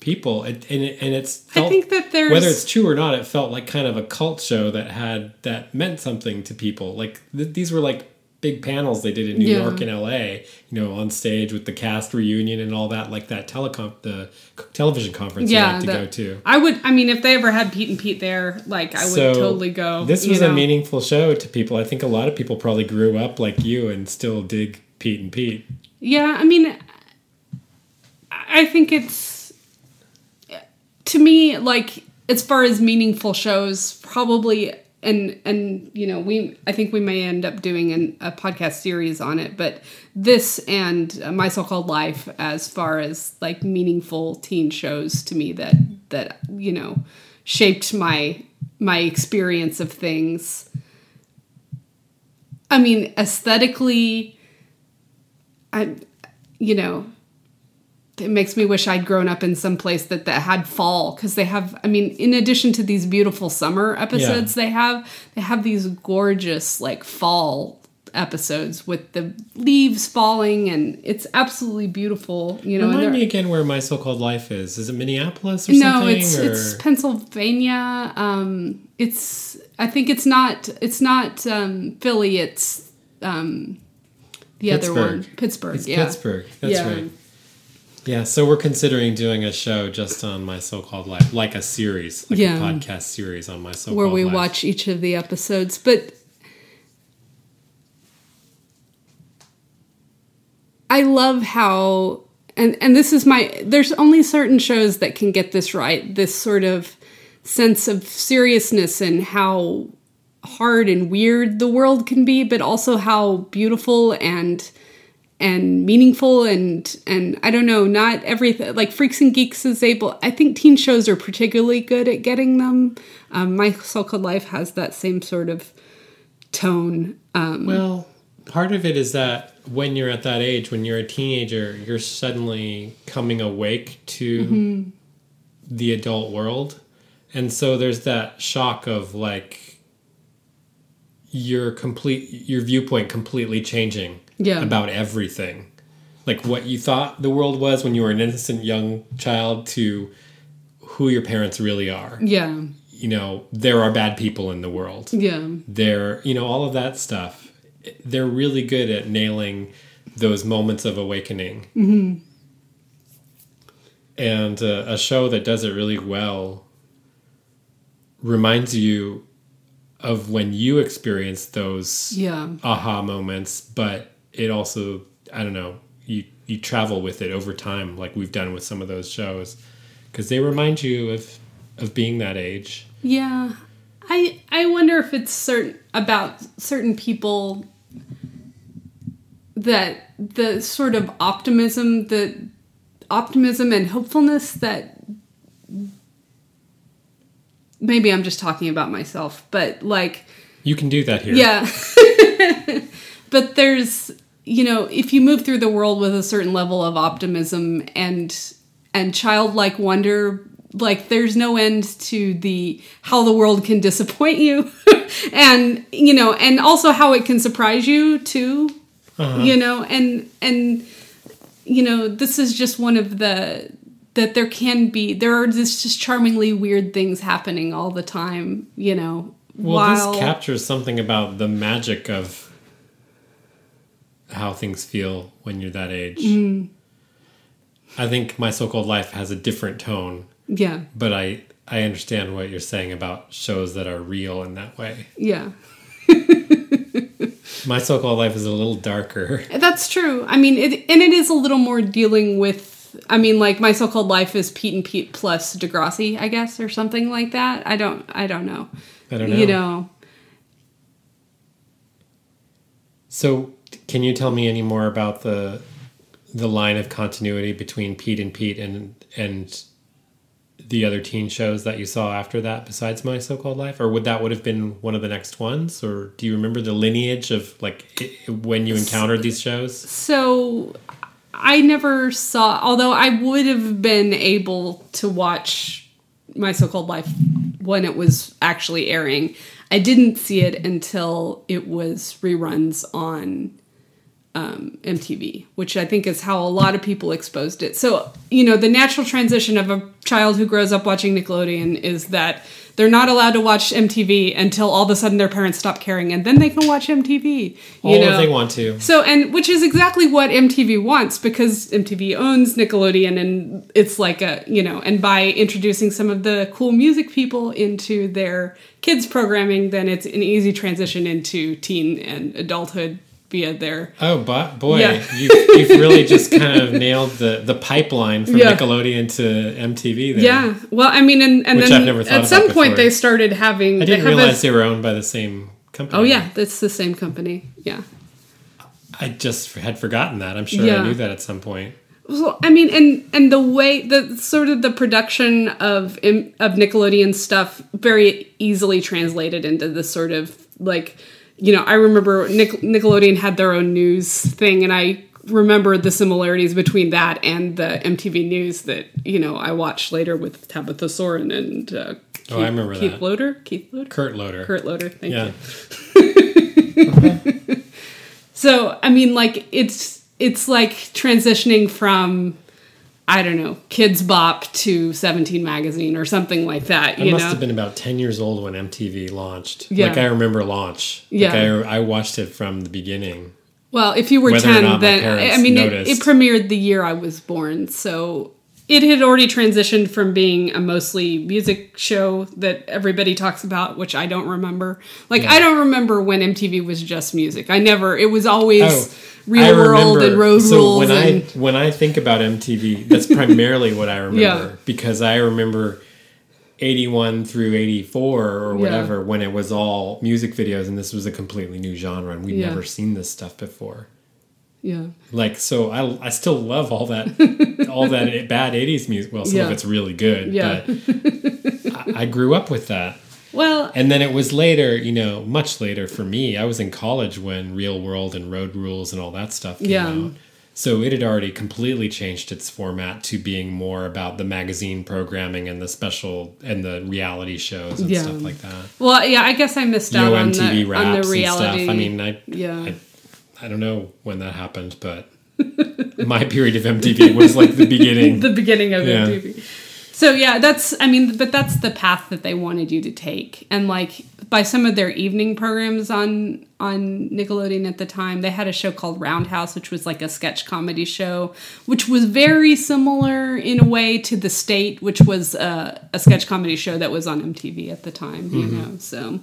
people and, and, it, and it's I think that there's whether it's true or not it felt like kind of a cult show that had that meant something to people like th- these were like big panels they did in new Yeah. york and la you know on stage with the cast reunion and all that like that telecom the television conference you yeah like to go to I would I mean if they ever had Pete and Pete there like I would totally go This was a meaningful show to people. I think a lot of people probably grew up like you and still dig Pete and Pete. Yeah, I mean, I think it's to me like as far as meaningful shows, probably and and you know we I think we may end up doing an, a podcast series on it, but this and uh, My So Called Life as far as like meaningful teen shows to me that that you know shaped my my experience of things. I mean, aesthetically, I, you know, it makes me wish I'd grown up in some place that, that had fall because they have. I mean, in addition to these beautiful summer episodes, they have they have these gorgeous like fall episodes with the leaves falling and it's absolutely beautiful. You know, Remind me again where my so-called life is. Is it Minneapolis or no, something? it's or? it's Pennsylvania. Um, it's I think it's not it's not um, Philly. It's um, the other one, Pittsburgh. Pittsburgh. It's yeah. Pittsburgh. That's Yeah. right. Yeah, so we're considering doing a show just on my so-called life, like a series, like Yeah. a podcast series on my so-called where we life. watch each of the episodes. But I love how and and this is my there's only certain shows that can get this right. This sort of sense of seriousness and how hard and weird the world can be, but also how beautiful and and meaningful and and I don't know, not everything like Freaks and Geeks is able. I think teen shows are particularly good at getting them. Um, My So-Called Life has that same sort of tone. Um, Well, part of it is that when you're at that age, when you're a teenager, you're suddenly coming awake to Mm-hmm. the adult world. And so there's that shock of like your complete your viewpoint completely changing Yeah. about everything. Like what you thought the world was when you were an innocent young child to who your parents really are. yeah, You know, there are bad people in the world yeah, they're you know all of that stuff they're really good at nailing those moments of awakening mm-hmm. and uh, a show that does it really well reminds you of when you experienced those yeah, aha moments but it also i don't know you you travel with it over time like we've done with some of those shows because they remind you of of being that age yeah. I I wonder if it's certain about certain people that the sort of optimism, the optimism and hopefulness that maybe I'm just talking about myself, but like You can do that here. yeah. but there's, you know, if you move through the world with a certain level of optimism and and childlike wonder, like there's no end to the how the world can disappoint you and you know, and also how it can surprise you too. Uh-huh. You know, and and you know, this is just one of the that there can be there are just, just charmingly weird things happening all the time, you know. Well, while- this captures something about the magic of how things feel when you're that age. Mm. I think my so-called life has a different tone, yeah. but I I understand what you're saying about shows that are real in that way. Yeah. My so-called life is a little darker. That's true. I mean, it and it is a little more dealing with. I mean, like my so-called life is Pete and Pete plus Degrassi, I guess, or something like that. I don't. I don't know. I don't know. You know. So, can you tell me any more about the the line of continuity between Pete and Pete and and the other teen shows that you saw after that besides My So-Called Life or would that would have been one of the next ones or do you remember the lineage of like i when you encountered these shows? So I never saw. Although I would have been able to watch my so-called life when it was actually airing. I didn't see it until it was reruns on um, MTV, which I think is how a lot of people exposed it. So, you know, the natural transition of a child who grows up watching Nickelodeon is that they're not allowed to watch MTV until all of a sudden their parents stop caring, and then they can watch MTV. You All know, if they want to. so, and which is exactly what MTV wants because MTV owns Nickelodeon and it's like a, you know, and by introducing some of the cool music people into their kids programming, then it's an easy transition into teen and adulthood via their. Oh, but boy, Yeah. you, you've really just kind of nailed the, the pipeline from Yeah. Nickelodeon to MTV there. Yeah. Well, I mean, and, and then at some point before. they started having. I didn't they realize a, they were owned by the same company. Oh, yeah. It's the same company. Yeah. I just had forgotten that. I'm sure Yeah. I knew that at some point. Well, I mean, and and the way the sort of the production of of Nickelodeon stuff very easily translated into the sort of like, you know, I remember Nick, Nickelodeon had their own news thing, and I remember the similarities between that and the MTV News that you know I watched later with Tabitha Soren and uh, Keith, Oh, I remember Keith that. Loder, Keith Loder, Kurt Loder. Kurt Loder. Thank yeah. you. So I mean, like it's it's like transitioning from I don't know Kidz Bop to Seventeen magazine or something like that. I You must know, have been about 10 years old when MTV launched. Yeah. Like I remember launch. Like Yeah. I, I watched it from the beginning. well, if you were whether ten, then I mean, it, it premiered the year I was born, so it had already transitioned from being a mostly music show that everybody talks about, which I don't remember. Like I don't remember when MTV was just music. I never. It was always Oh, Real I World remember- and Road so Rules. when and, I when I think about MTV, that's primarily what I remember Yeah. because I remember 81 through 84 or Yeah. whatever when it was all music videos and this was a completely new genre and we'd Yeah. never seen this stuff before. Yeah. Like so I I still love all that all that bad 80s music. Well, some of it's really good, Yeah. but I, I grew up with that. Well, And then it was later, you know, much later for me. I was in college when Real World and Road Rules and all that stuff came Yeah. out. So it had already completely changed its format to being more about the magazine programming and the special and the reality shows and Yeah. stuff like that. Well, yeah, I guess I missed You out know, on, the, on the reality. stuff. I mean, I, yeah, I, I don't know when that happened, but my period of MTV was like the beginning. the beginning of Yeah. MTV. So yeah, that's I mean, but that's the path that they wanted you to take, and like by some of their evening programs on on Nickelodeon at the time, they had a show called Roundhouse, which was like a sketch comedy show, which was very similar in a way to The State, which was a, a sketch comedy show that was on MTV at the time. You mm-hmm. know, so.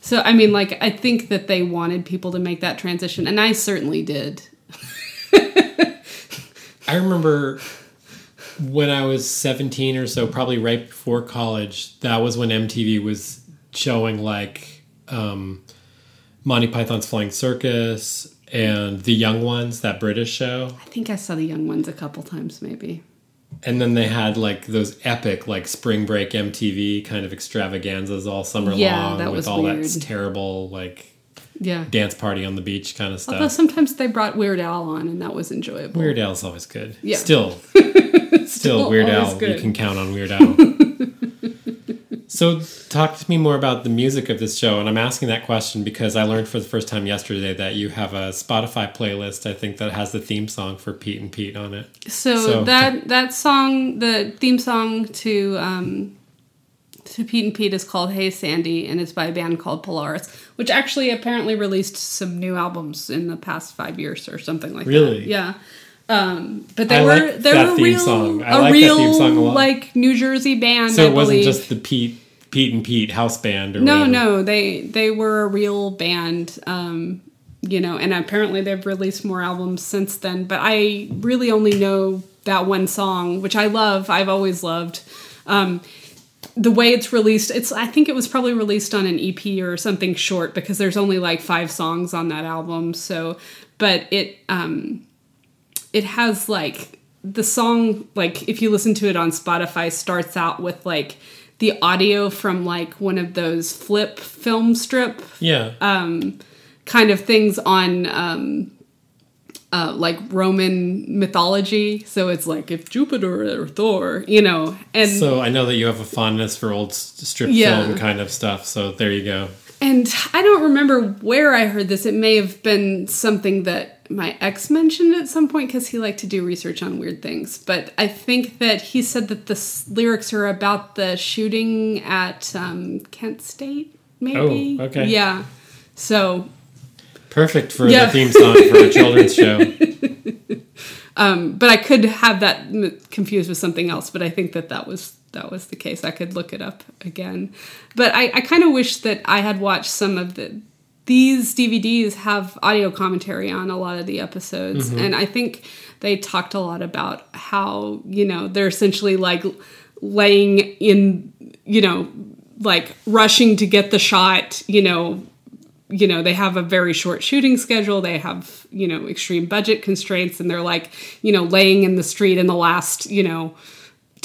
So I mean, like I think that they wanted people to make that transition, and I certainly did. I remember when I was 17 or so, probably right before college, that was when MTV was showing like um, Monty Python's Flying Circus and The Young Ones, that British show. I think I saw the young ones a couple times, maybe. And then they had like those epic like spring break MTV kind of extravaganzas all summer Yeah, long with all weird. that terrible like Yeah. dance party on the beach kind of stuff. Although sometimes they brought Weird Al on, and that was enjoyable. Weird Al's always good. Yeah. Still, still, Still Weird Al. good. You can count on Weird Al. so, talk to me more about the music of this show. And I'm asking that question because I learned for the first time yesterday that you have a Spotify playlist. I think that has the theme song for Pete and Pete on it. So, So- that that song, the theme song to um, to Pete and Pete is called "Hey Sandy" and it's by a band called Polaris, which actually apparently released some new albums in the past five years or something like Really? that. Yeah. Um, but they I were like they that were real, song. I a like real a like New Jersey band. So I it wasn't believe. just the Pete, Pete and Pete house band or no whatever. no they they were a real band um you know and apparently they've released more albums since then but i really only know that one song which i love i've always loved um the way it's released it's i think it was probably released on an ep or something short because there's only like five songs on that album so but it um it has like the song like if you listen to it on spotify starts out with like the audio from like one of those flip film strip Yeah. um kind of things on um uh, like Roman mythology, so it's like if Jupiter or Thor, you know, and so I know that you have a fondness for old strip Yeah. film kind of stuff. So there you go. And I don't remember where I heard this. It may have been something that my ex mentioned at some point because he liked to do research on weird things. But I think that he said that the s- lyrics are about the shooting at um, Kent State, maybe. Oh, okay. Yeah. So, Perfect for Yeah. the theme song for a children's show. but I could have that m- confused with something else. But I think that that was that was the case. I could look it up again. But I, I kind of wish that I had watched some of the. These DVDs have audio commentary on a lot of the episodes, mm-hmm. and I think they talked a lot about how you know they're essentially like laying in you know like rushing to get the shot you know you know they have a very short shooting schedule they have you know extreme budget constraints and they're like you know laying in the street in the last you know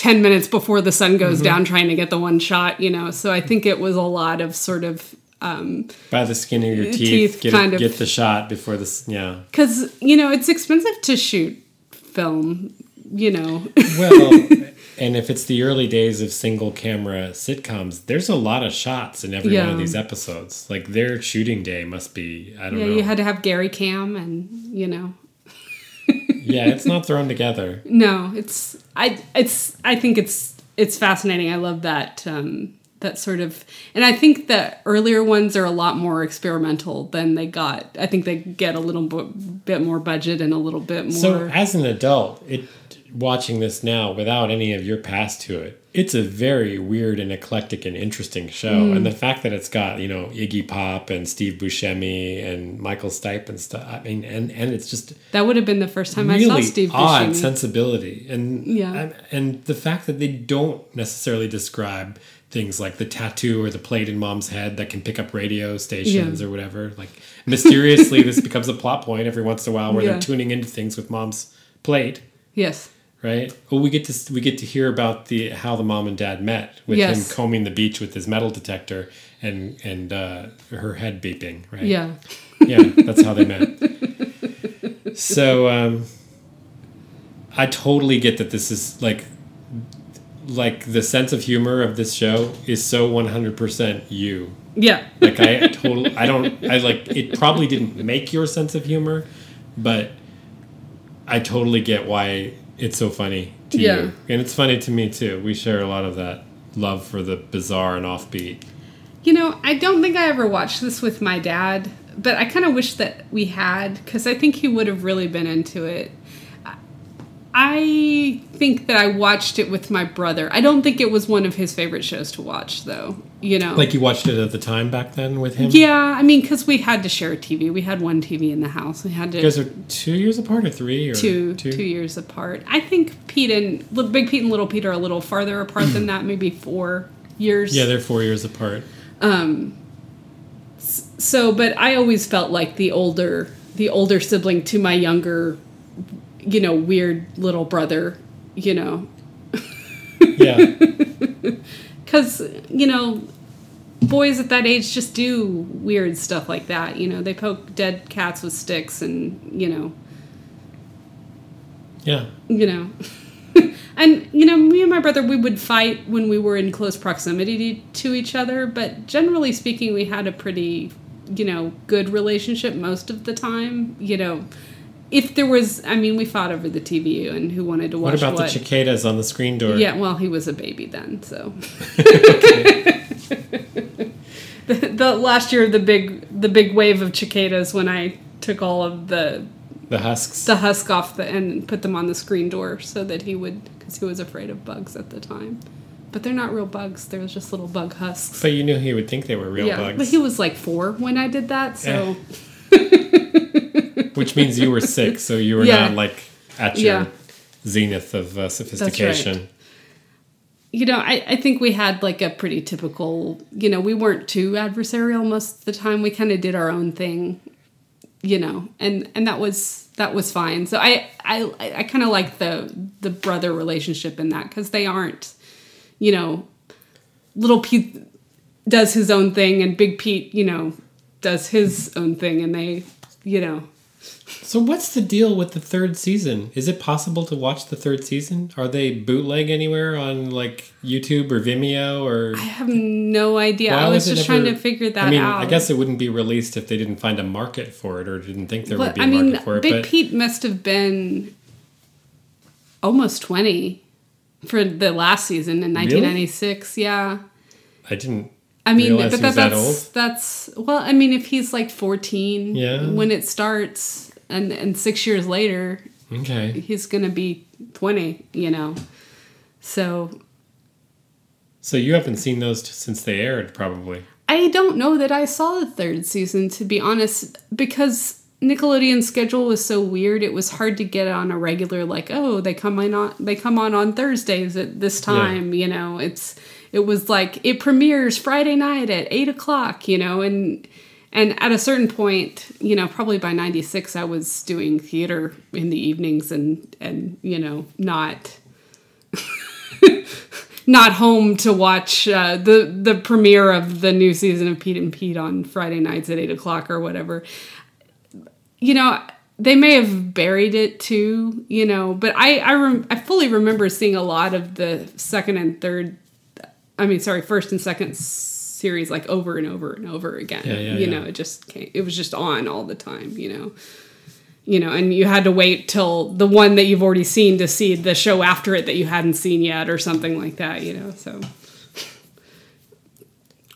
10 minutes before the sun goes mm-hmm. down trying to get the one shot you know so i think it was a lot of sort of um, By the skin of your uh, teeth, Teeth, get, kind of. get the shot before this. Yeah. because you know it's expensive to shoot film you know Well, and if it's the early days of single camera sitcoms, there's a lot of shots in every one of these episodes. Like their shooting day must be, I don't yeah know. you had to have gary cam and you know yeah, it's not thrown together. no it's i it's i think it's it's fascinating i love that um that sort of and i think the earlier ones are a lot more experimental than they got i think they get a little bit, bit more budget and a little bit more So as an adult, it watching this now without any of your past to it, it's a very weird and eclectic and interesting show. Mm. And the fact that it's got you know Iggy Pop and Steve Buscemi and Michael Stipe and stuff. I mean, and and it's just that would have been the first time i saw steve odd Buscemi. sensibility and Yeah. and- and the fact that they don't necessarily describe things like the tattoo or the plate in mom's head that can pick up radio stations Yeah. or whatever like mysteriously this becomes a plot point every once in a while where Yeah. they're tuning into things with mom's plate yes right well we get to we get to hear about the how the mom and dad met with Yes. him combing the beach with his metal detector and and uh, her head beeping right yeah yeah, that's how they met. So um, I totally get that this is like like the sense of humor of this show is so 100% you. yeah Like I totally I don't I like it probably didn't make your sense of humor, but I totally get why it's so funny to Yeah. you. And it's funny to me too. We share a lot of that love for the bizarre and offbeat. You know, I don't think I ever watched this with my dad, but I kind of wish that we had because I think he would have really been into it. I- I think that I watched it with my brother. I don't think it was one of his favorite shows to watch, though. You know, Like you watched it at the time back then with him? yeah, I mean, because we had to share a TV. We had one TV in the house. We had to You guys are two years apart or three or two two years apart. I think Pete and Big Pete and Little Pete are a little farther apart than that, maybe four years. Yeah, they're four years apart. um so but i always felt like the older the older sibling to my younger, you know, weird little brother. You know, Yeah. because you know boys at that age just do weird stuff like that you know? They poke dead cats with sticks and you know. Yeah. you know? And you know me and my brother we would fight when we were in close proximity to, to each other but generally speaking we had a pretty you know good relationship most of the time you know if there was i mean we fought over the tv and who wanted to watch What about what the cicadas on the screen door? yeah well he was a baby then so the, the last year the big the big wave of cicadas when I took all of the The husks. the husk off the, and put them on the screen door so that he would because he was afraid of bugs at the time. But they're not real bugs; they're just little bug husks. But you knew he would think they were real yeah, bugs. but he was like four when I did that, so eh. Which means you were sick, so you were Yeah. not like at your Yeah. zenith of uh, sophistication. you know, I, I think we had like a pretty typical, you know, we weren't too adversarial most of the time. We kind of did our own thing, you know, and and that was that was fine. So I I I kind of like the the brother relationship in that because they aren't, you know, little Pete does his own thing and Big Pete, you know, does his own thing, and they, you know, So what's the deal with the third season? Is it possible to watch the third season? Are they bootleg anywhere on like YouTube or Vimeo or? I have no idea. Why I was just never- trying to figure that out. I mean, out. I guess it wouldn't be released if they didn't find a market for it or didn't think there would be a I mean, market for it. Big but Pete must have been almost 20 for the last season in 1996. Yeah. I didn't. I mean, but he was that, that that's that's well. I mean, if he's like 14 Yeah. when it starts, and and six years later Okay. he's gonna be 20, you know. So So you haven't seen those t- since they aired, probably. I don't know that I saw the third season to be honest, because Nickelodeon's schedule was so weird. It was hard to get on a regular like, oh, they come on, on they come on on Thursdays at this time. You know, it's it was like it premieres Friday night at eight o'clock. You know, and and at a certain point, you know, probably by '96, I was doing theater in the evenings and and you know not not home to watch uh, the the premiere of the new season of Pete and Pete on Friday nights at eight o'clock or whatever. You know, they may have buried it too. You know, but I I, rem- I fully remember seeing a lot of the second and third. I mean, sorry, first and second series like over and over and over again. Yeah, yeah, you yeah. know, it just came, it was just on all the time. You know you know, and you had to wait till the one that you've already seen to see the show after it that you hadn't seen yet or something like that, you know. So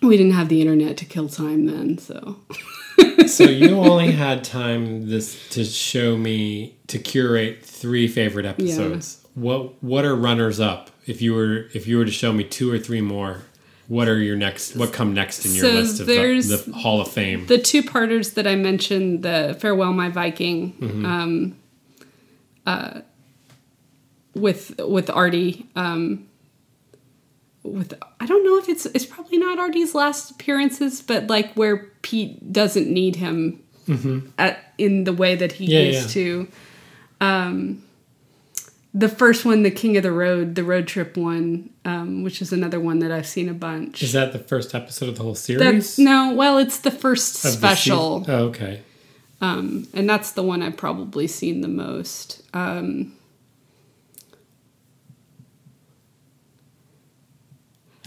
we didn't have the internet to kill time then, so so you only had time this to show me to curate three favorite episodes. What what are runners up? If you were if you were to show me two or three more, what are your next? What come next in your So list of the, there's the Hall of Fame? the two parters that I mentioned, the Farewell My Viking, Mm-hmm. um, uh, with with Artie, um, with I don't know if it's it's probably not Artie's last appearances, but like where Pete doesn't need him at in the way that he Mm-hmm. Yeah, used to. Um, the first one, the King of the Road, the road trip one, um, which is another one that I've seen a bunch. Is that the first episode of the whole series? That's no, well, it's the first Of special, season? Oh, okay. um, and that's the one I've probably seen the most. Um,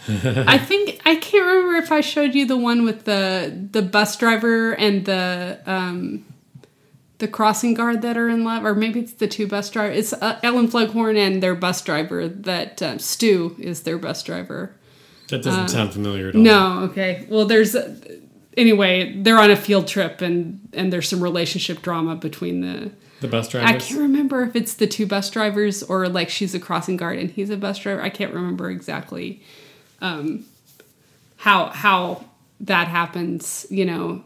I think I can't remember if I showed you the one with the the bus driver and the um, the crossing guard that are in love, or maybe it's the two bus drivers. It's uh, Ellen Cleghorne and their bus driver. That uh, Stu is their bus driver. That doesn't sound familiar at all. Uh, No, okay. Well, there's anyway. They're on a field trip, and and there's some relationship drama between the. The bus driver. I can't remember if it's the two bus drivers or like she's a crossing guard and he's a bus driver. I can't remember exactly um, how how that happens. You know,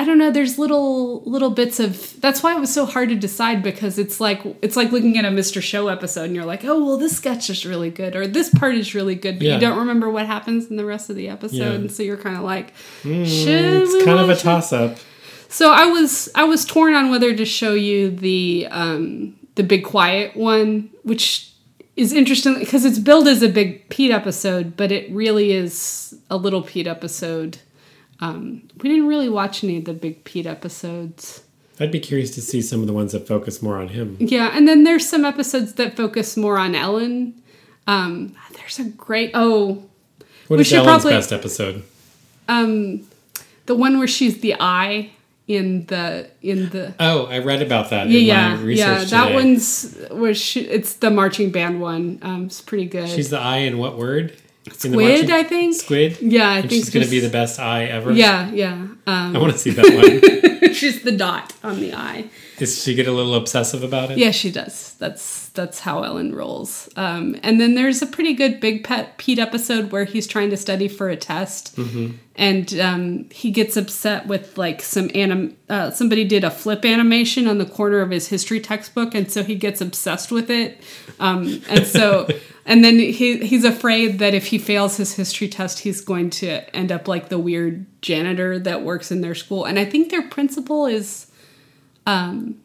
I don't know. There's little little bits of. That's why it was so hard to decide because it's like it's like looking at a Mr. Show episode and you're like, oh well, this sketch is really good or this part is really good, but Yeah. you don't remember what happens in the rest of the episode, Yeah. and so you're kind of like, should Mm, it's kind of a toss up. So I was I was torn on whether to show you the um, the Big Quiet one, which is interesting because it's billed as a Big Pete episode, but it really is a Little Pete episode. Um, we didn't really watch any of the Big Pete episodes. I'd be curious to see some of the ones that focus more on him. Yeah, and then there's some episodes that focus more on Ellen. Um, there's a great oh, What is Ellen's probably- best episode? um, the one where she's the eye in the in the Oh, I read about that yeah in my yeah research yeah that today. one's where she it's the marching band one. Um, it's pretty good. She's the eye in what word? Squid, I think. Squid? Yeah, I think she's going to be the best eye ever? Yeah, yeah. Um, I want to see that one. she's the dot on the eye. Does she get a little obsessive about it? Yeah, she does. That's that's how Ellen rolls. Um, and then there's a pretty good Big Pet Pete episode where he's trying to study for a test, Mm-hmm. and um, he gets upset with like some anim. Uh, somebody did a flip animation on the corner of his history textbook, and so he gets obsessed with it. Um, and so, and then he he's afraid that if he fails his history test, he's going to end up like the weird janitor that works in their school. And I think their principal is. Um,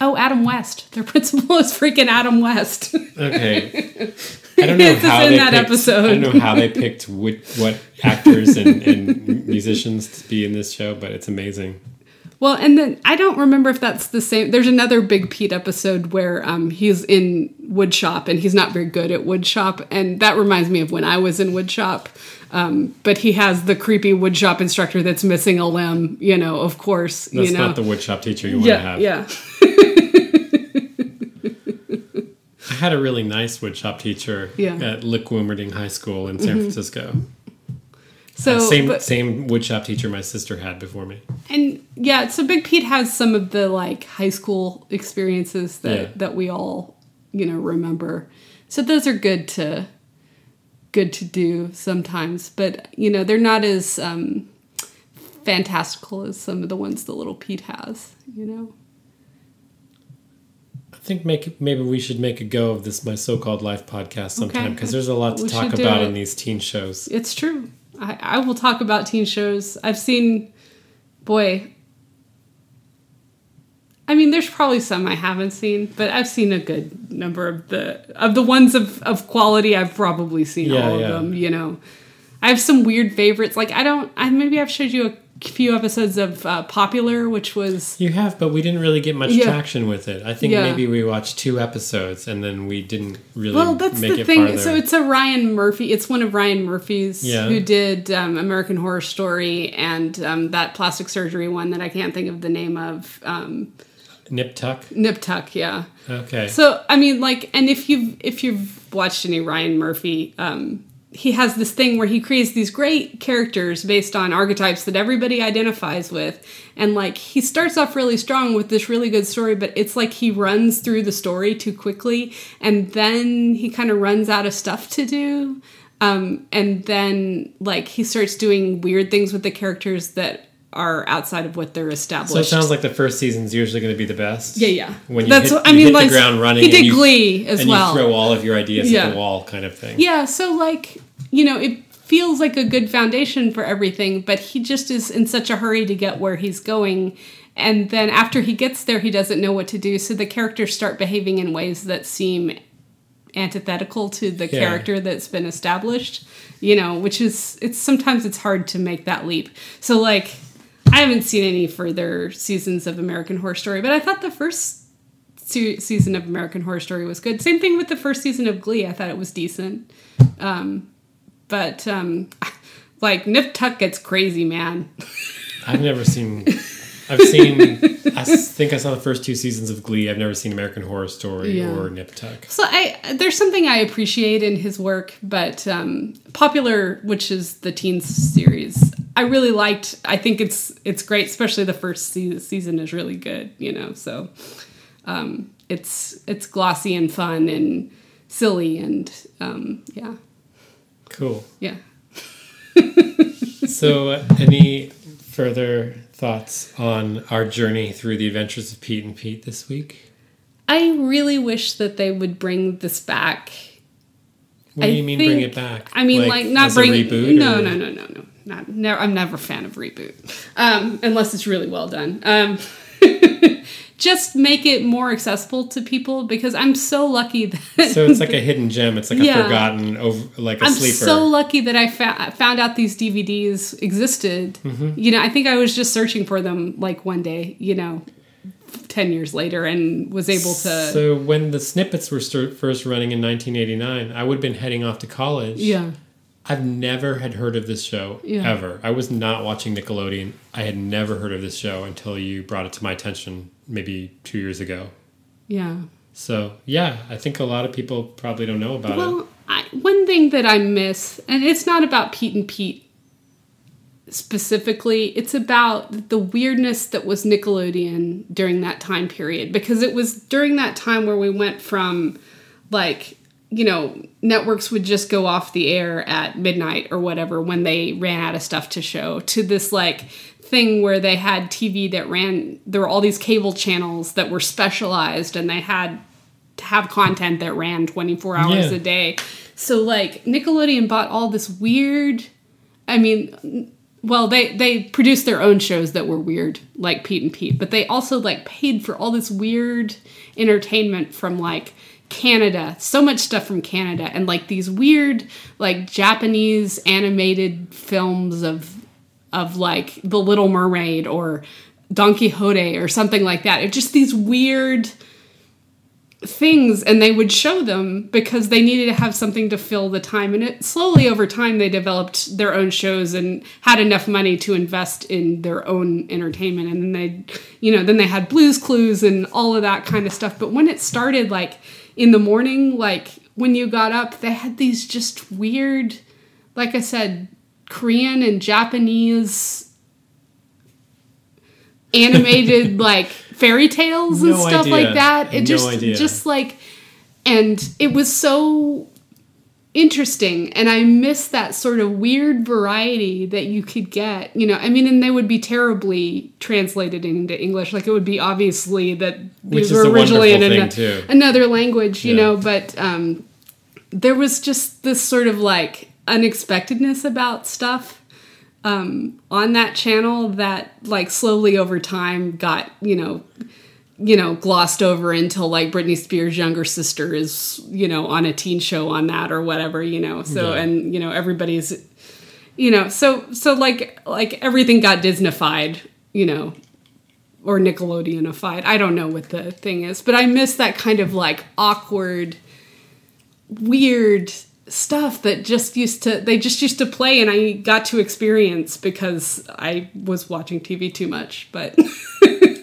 Oh, Adam West. Their principal is freaking Adam West. Okay. I don't know how in they that picked, episode. I don't know how they picked what, what actors and, and musicians to be in this show, but it's amazing. Well, and then I don't remember if that's the same. There's another Big Pete episode where um, he's in woodshop and he's not very good at woodshop, and that reminds me of when I was in woodshop. Um, but he has the creepy woodshop instructor that's missing a limb. You know, of course. That's you know. not the woodshop teacher you want to have. yeah. I had a really nice woodshop teacher Yeah. Mm-hmm. at Lick Wilmerding High School in San Francisco. So Uh, same but- same woodshop teacher my sister had before me. and yeah, so Big Pete has some of the like high school experiences that Yeah. that we all you know remember. So those are good to good to do sometimes, but you know they're not as um, fantastical as some of the ones that Little Pete has. You know. I think make maybe we should make a go of this my so-called life podcast sometime Okay. because there's a lot to We talk about in these teen shows. It's true. I, I will talk about teen shows. I've seen, boy. I mean, there's probably some I haven't seen, but I've seen a good number of the of the ones of, of quality. I've probably seen Yeah, all of yeah. them. You know, I have some weird favorites. Like I don't. I maybe I've showed you a few episodes of uh, Popular, which was You have, but we didn't really get much Yeah. traction with it. I think Yeah. maybe we watched two episodes and then we didn't really Well, that's make the it thing. farther. So it's a Ryan Murphy. It's one of Ryan Murphy's Yeah. who did um, American Horror Story and um, that plastic surgery one that I can't think of the name of. Um, Nip Tuck. Nip Tuck, yeah. Okay. So I mean, like, and if you've if you've watched any Ryan Murphy, um, he has this thing where he creates these great characters based on archetypes that everybody identifies with, and like he starts off really strong with this really good story, but it's like he runs through the story too quickly, and then he kind of runs out of stuff to do. Um, and then like he starts doing weird things with the characters that are outside of what they're established. so it sounds like the first season's usually going to be the best. Yeah, yeah. When you That's hit, what- I mean, hit like, the ground running, he did you, Glee as and well. you throw all of your ideas Yeah. at the wall, kind of thing. Yeah, so like, you know, it feels like a good foundation for everything, but he just is in such a hurry to get where he's going. And then after he gets there, he doesn't know what to do. So the characters start behaving in ways that seem antithetical to the Yeah. character that's been established, you know, which is, it's sometimes it's hard to make that leap. So, like, I haven't seen any further seasons of American Horror Story, but I thought the first se- season of American Horror Story was good. Same thing with the first season of Glee. I thought it was decent. Um, but um, like Nip Tuck gets crazy, man. I've never seen. I've seen. I think I saw the first two seasons of Glee. I've never seen American Horror Story Yeah. or Nip Tuck. So I there's something I appreciate in his work, but um, Popular, which is the teens series, I really liked. I think it's it's great, especially the first se- season is really good. You know, so um, it's it's glossy and fun and silly and um, yeah, Cool. yeah. So, uh, any further thoughts on our journey through the adventures of Pete and Pete this week? I really wish that they would bring this back What do you mean bring it back? I mean, like, not as a bring reboot. No, or- no, no, no, no, not never. I'm never a fan of reboot, um, unless it's really well done. Um, just make it more accessible to people because I'm so lucky that. So it's like a hidden gem. It's like Yeah. a forgotten, over, like a I'm sleeper. so lucky that I fa- found out these DVDs existed. Mm-hmm. You know, I think I was just searching for them like one day, you know, 10 years later and was able to. So when the snippets were st- first running in 1989, I would have been heading off to college. yeah. I've never had heard of this show Yeah. ever. I was not watching Nickelodeon. I had never heard of this show until you brought it to my attention maybe two years ago. Yeah. So yeah, I think a lot of people probably don't know about it. Well, one thing that I miss, and it's not about Pete and Pete specifically, it's about the weirdness that was Nickelodeon during that time period. Because it was during that time where we went from, like, you know, networks would just go off the air at midnight or whatever when they ran out of stuff to show to this, like, thing where they had TV that ran, there were all these cable channels that were specialized and they had to have content that ran 24 hours Yeah. a day. So like Nickelodeon bought all this weird I mean well they they produced their own shows that were weird like Pete and Pete, but they also like paid for all this weird entertainment from like Canada, so much stuff from Canada and like these weird like Japanese animated films of of like The Little Mermaid or Don Quixote or something like that. It's just these weird things and they would show them because they needed to have something to fill the time. And it slowly over time they developed their own shows and had enough money to invest in their own entertainment. And then they you know then they had Blue's Clues and all of that kind of stuff. But when it started like in the morning like when you got up they had these just weird like i said korean and japanese animated like fairy tales and No stuff idea. like that. It No just idea. just like and it was so interesting and I miss that sort of weird variety that you could get. You know, I mean and they would be terribly translated into English. Like it would be obviously that these were originally in an- another language, you Yeah. know, but um there was just this sort of like unexpectedness about stuff um, on that channel that like slowly over time got you know you know glossed over until like Britney Spears' younger sister is you know on a teen show on that or whatever you know so Yeah. and you know everybody's you know so so like like everything got Disneyfied you know or Nickelodeonified I don't know what the thing is but I miss that kind of like awkward weird stuff that just used to they just used to play and I got to experience because I was watching TV too much but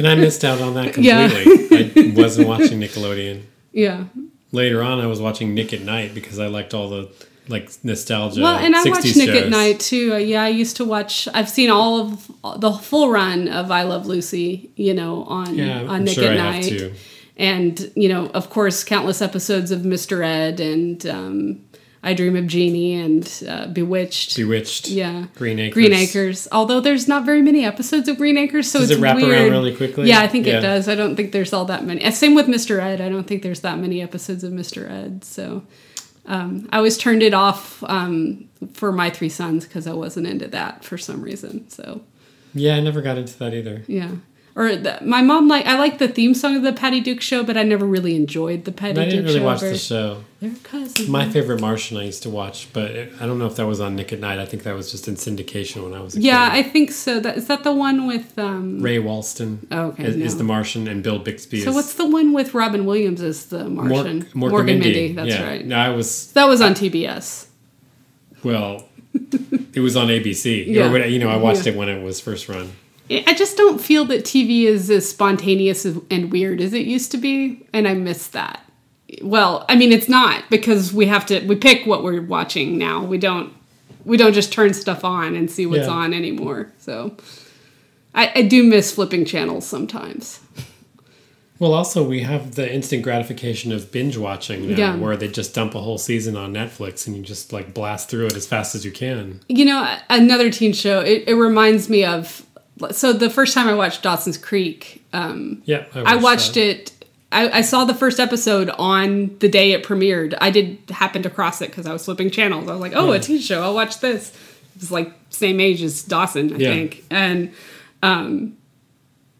and I missed out on that Yeah. completely. I wasn't watching Nickelodeon. yeah Later on, I was watching Nick at Night because I liked all the like nostalgia. well and I 60s watched Nick shows. at Night too Uh, yeah I used to watch I've seen all of the full run of I Love Lucy you know on Yeah, on I'm Nick sure at I Night and you know of course countless episodes of Mr. Ed and um, I Dream of Jeannie and uh, Bewitched Bewitched. Yeah. Green Acres. Green Acres. Although there's not very many episodes of Green Acres, so Does it's it wrap around really quickly? Yeah, I think Yeah. it does. I don't think there's all that many. Same with Mr. Ed. I don't think there's that many episodes of Mr. Ed. So um, I always turned it off um, for my three sons because I wasn't into that for some reason. So Yeah, I never got into that either. yeah. Or the, my mom like I like the theme song of the Patty Duke show, but I never really enjoyed the Patty I Duke show. I didn't really show. watch the show. They're cousins. My favorite Martian I used to watch, but it, I don't know if that was on Nick at Night. I think that was just in syndication when I was a yeah, kid. I think so. That is that the one with um, Ray Walston Oh, okay, is, is the Martian, and Bill Bixby So is what's the one with Robin Williams as the Mor- Martian? Mork, and Mindy. That's yeah. right. No, I was That was on TBS. well. it was on ABC. Yeah. Or, you know, I watched Yeah. it when it was first run. I just don't feel that TV is as spontaneous and weird as it used to be, and I miss that. Well, I mean, it's not because we have to we pick what we're watching now. We don't we don't just turn stuff on and see what's Yeah. on anymore. So I, I do miss flipping channels sometimes. Well, also we have the instant gratification of binge watching now, Yeah. where they just dump a whole season on Netflix and you just like blast through it as fast as you can. You know, another teen show. It, it reminds me of. So the first time I watched Dawson's Creek, um, Yeah, I watched it. I, I saw the first episode on the day it premiered. I did happen to cross it because I was flipping channels. I was like, "Oh, a Yeah. teen show! I'll watch this." It was like same age as Dawson, I Yeah. think. And um,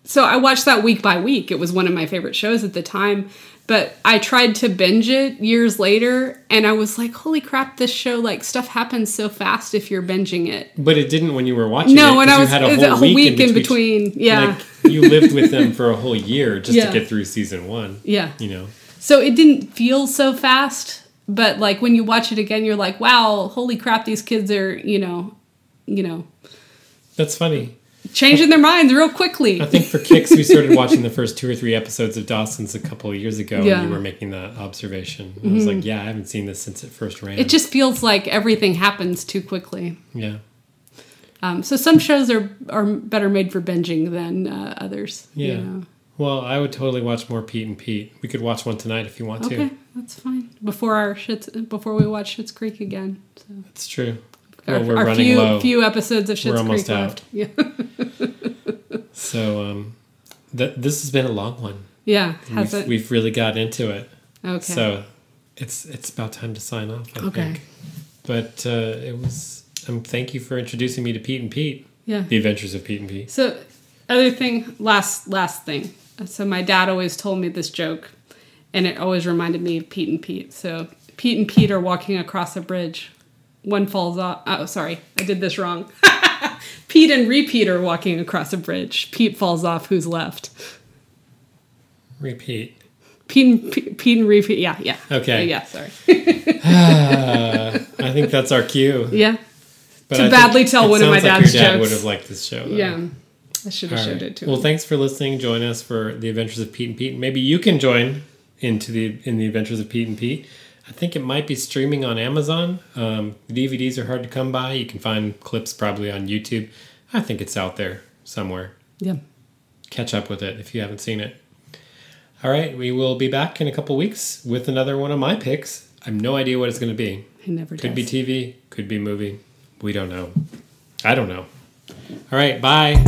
so I watched that week by week. It was one of my favorite shows at the time. But I tried to binge it years later, and I was like, "Holy crap! This show like stuff happens so fast if you're binging it." But it didn't when you were watching. No, it, when 'cause I was had it was a whole week in between. Yeah, Like you lived with them for a whole year just Yeah. to get through season one. yeah. You know. So it didn't feel so fast, but like when you watch it again, you're like, "Wow! Holy crap! These kids are you know, you know, That's funny. Changing their minds real quickly." I think for kicks, we started watching the first two or three episodes of Dawson's a couple of years ago, Yeah. Mm-hmm. and you were making that observation. I was like, "Yeah, I haven't seen this since it first ran." It just feels like everything happens too quickly. yeah, Um, so some shows are are better made for binging than uh, others. you yeah. know. Well, I would totally watch more Pete and Pete. We could watch one tonight if you want Okay, to. that's fine. Before our Schitt's, before we watch Schitt's Creek again. So It's true. Our, Well, we're our running few low. few episodes of Schitt's We're almost Creek out. left. Yeah, So, um, th- this has been a long one. yeah. We've, it? we've really got into it. Okay. So, it's it's about time to sign off. I Okay. think. But uh, it was. Um, thank you for introducing me to Pete and Pete. yeah. The Adventures of Pete and Pete. So, other thing, last last thing. So my dad always told me this joke, and it always reminded me of Pete and Pete. So Pete and Pete are walking across a bridge. One falls off. Oh, sorry, I did this wrong. Pete and repeat are walking across a bridge. Pete falls off. Who's left? Repeat. Pete and, Pete, Pete and repeat. Yeah, yeah. Okay. Yeah, sorry. I think that's our cue. yeah, But To I badly tell one of my like dad's your dad jokes. would have liked this show. though. yeah. I should have All showed right. it to Well, him. thanks for listening. Join us for the Adventures of Pete and Pete. Maybe you can join into the in the Adventures of Pete and Pete. I think it might be streaming on Amazon. Um, the DVDs are hard to come by. You can find clips probably on YouTube. I think it's out there somewhere. Yeah. Catch up with it if you haven't seen it. All right, we will be back in a couple weeks with another one of my picks. I have no idea what it's going to be. He never Could does. be TV, could be movie. We don't know. I don't know. All right, bye.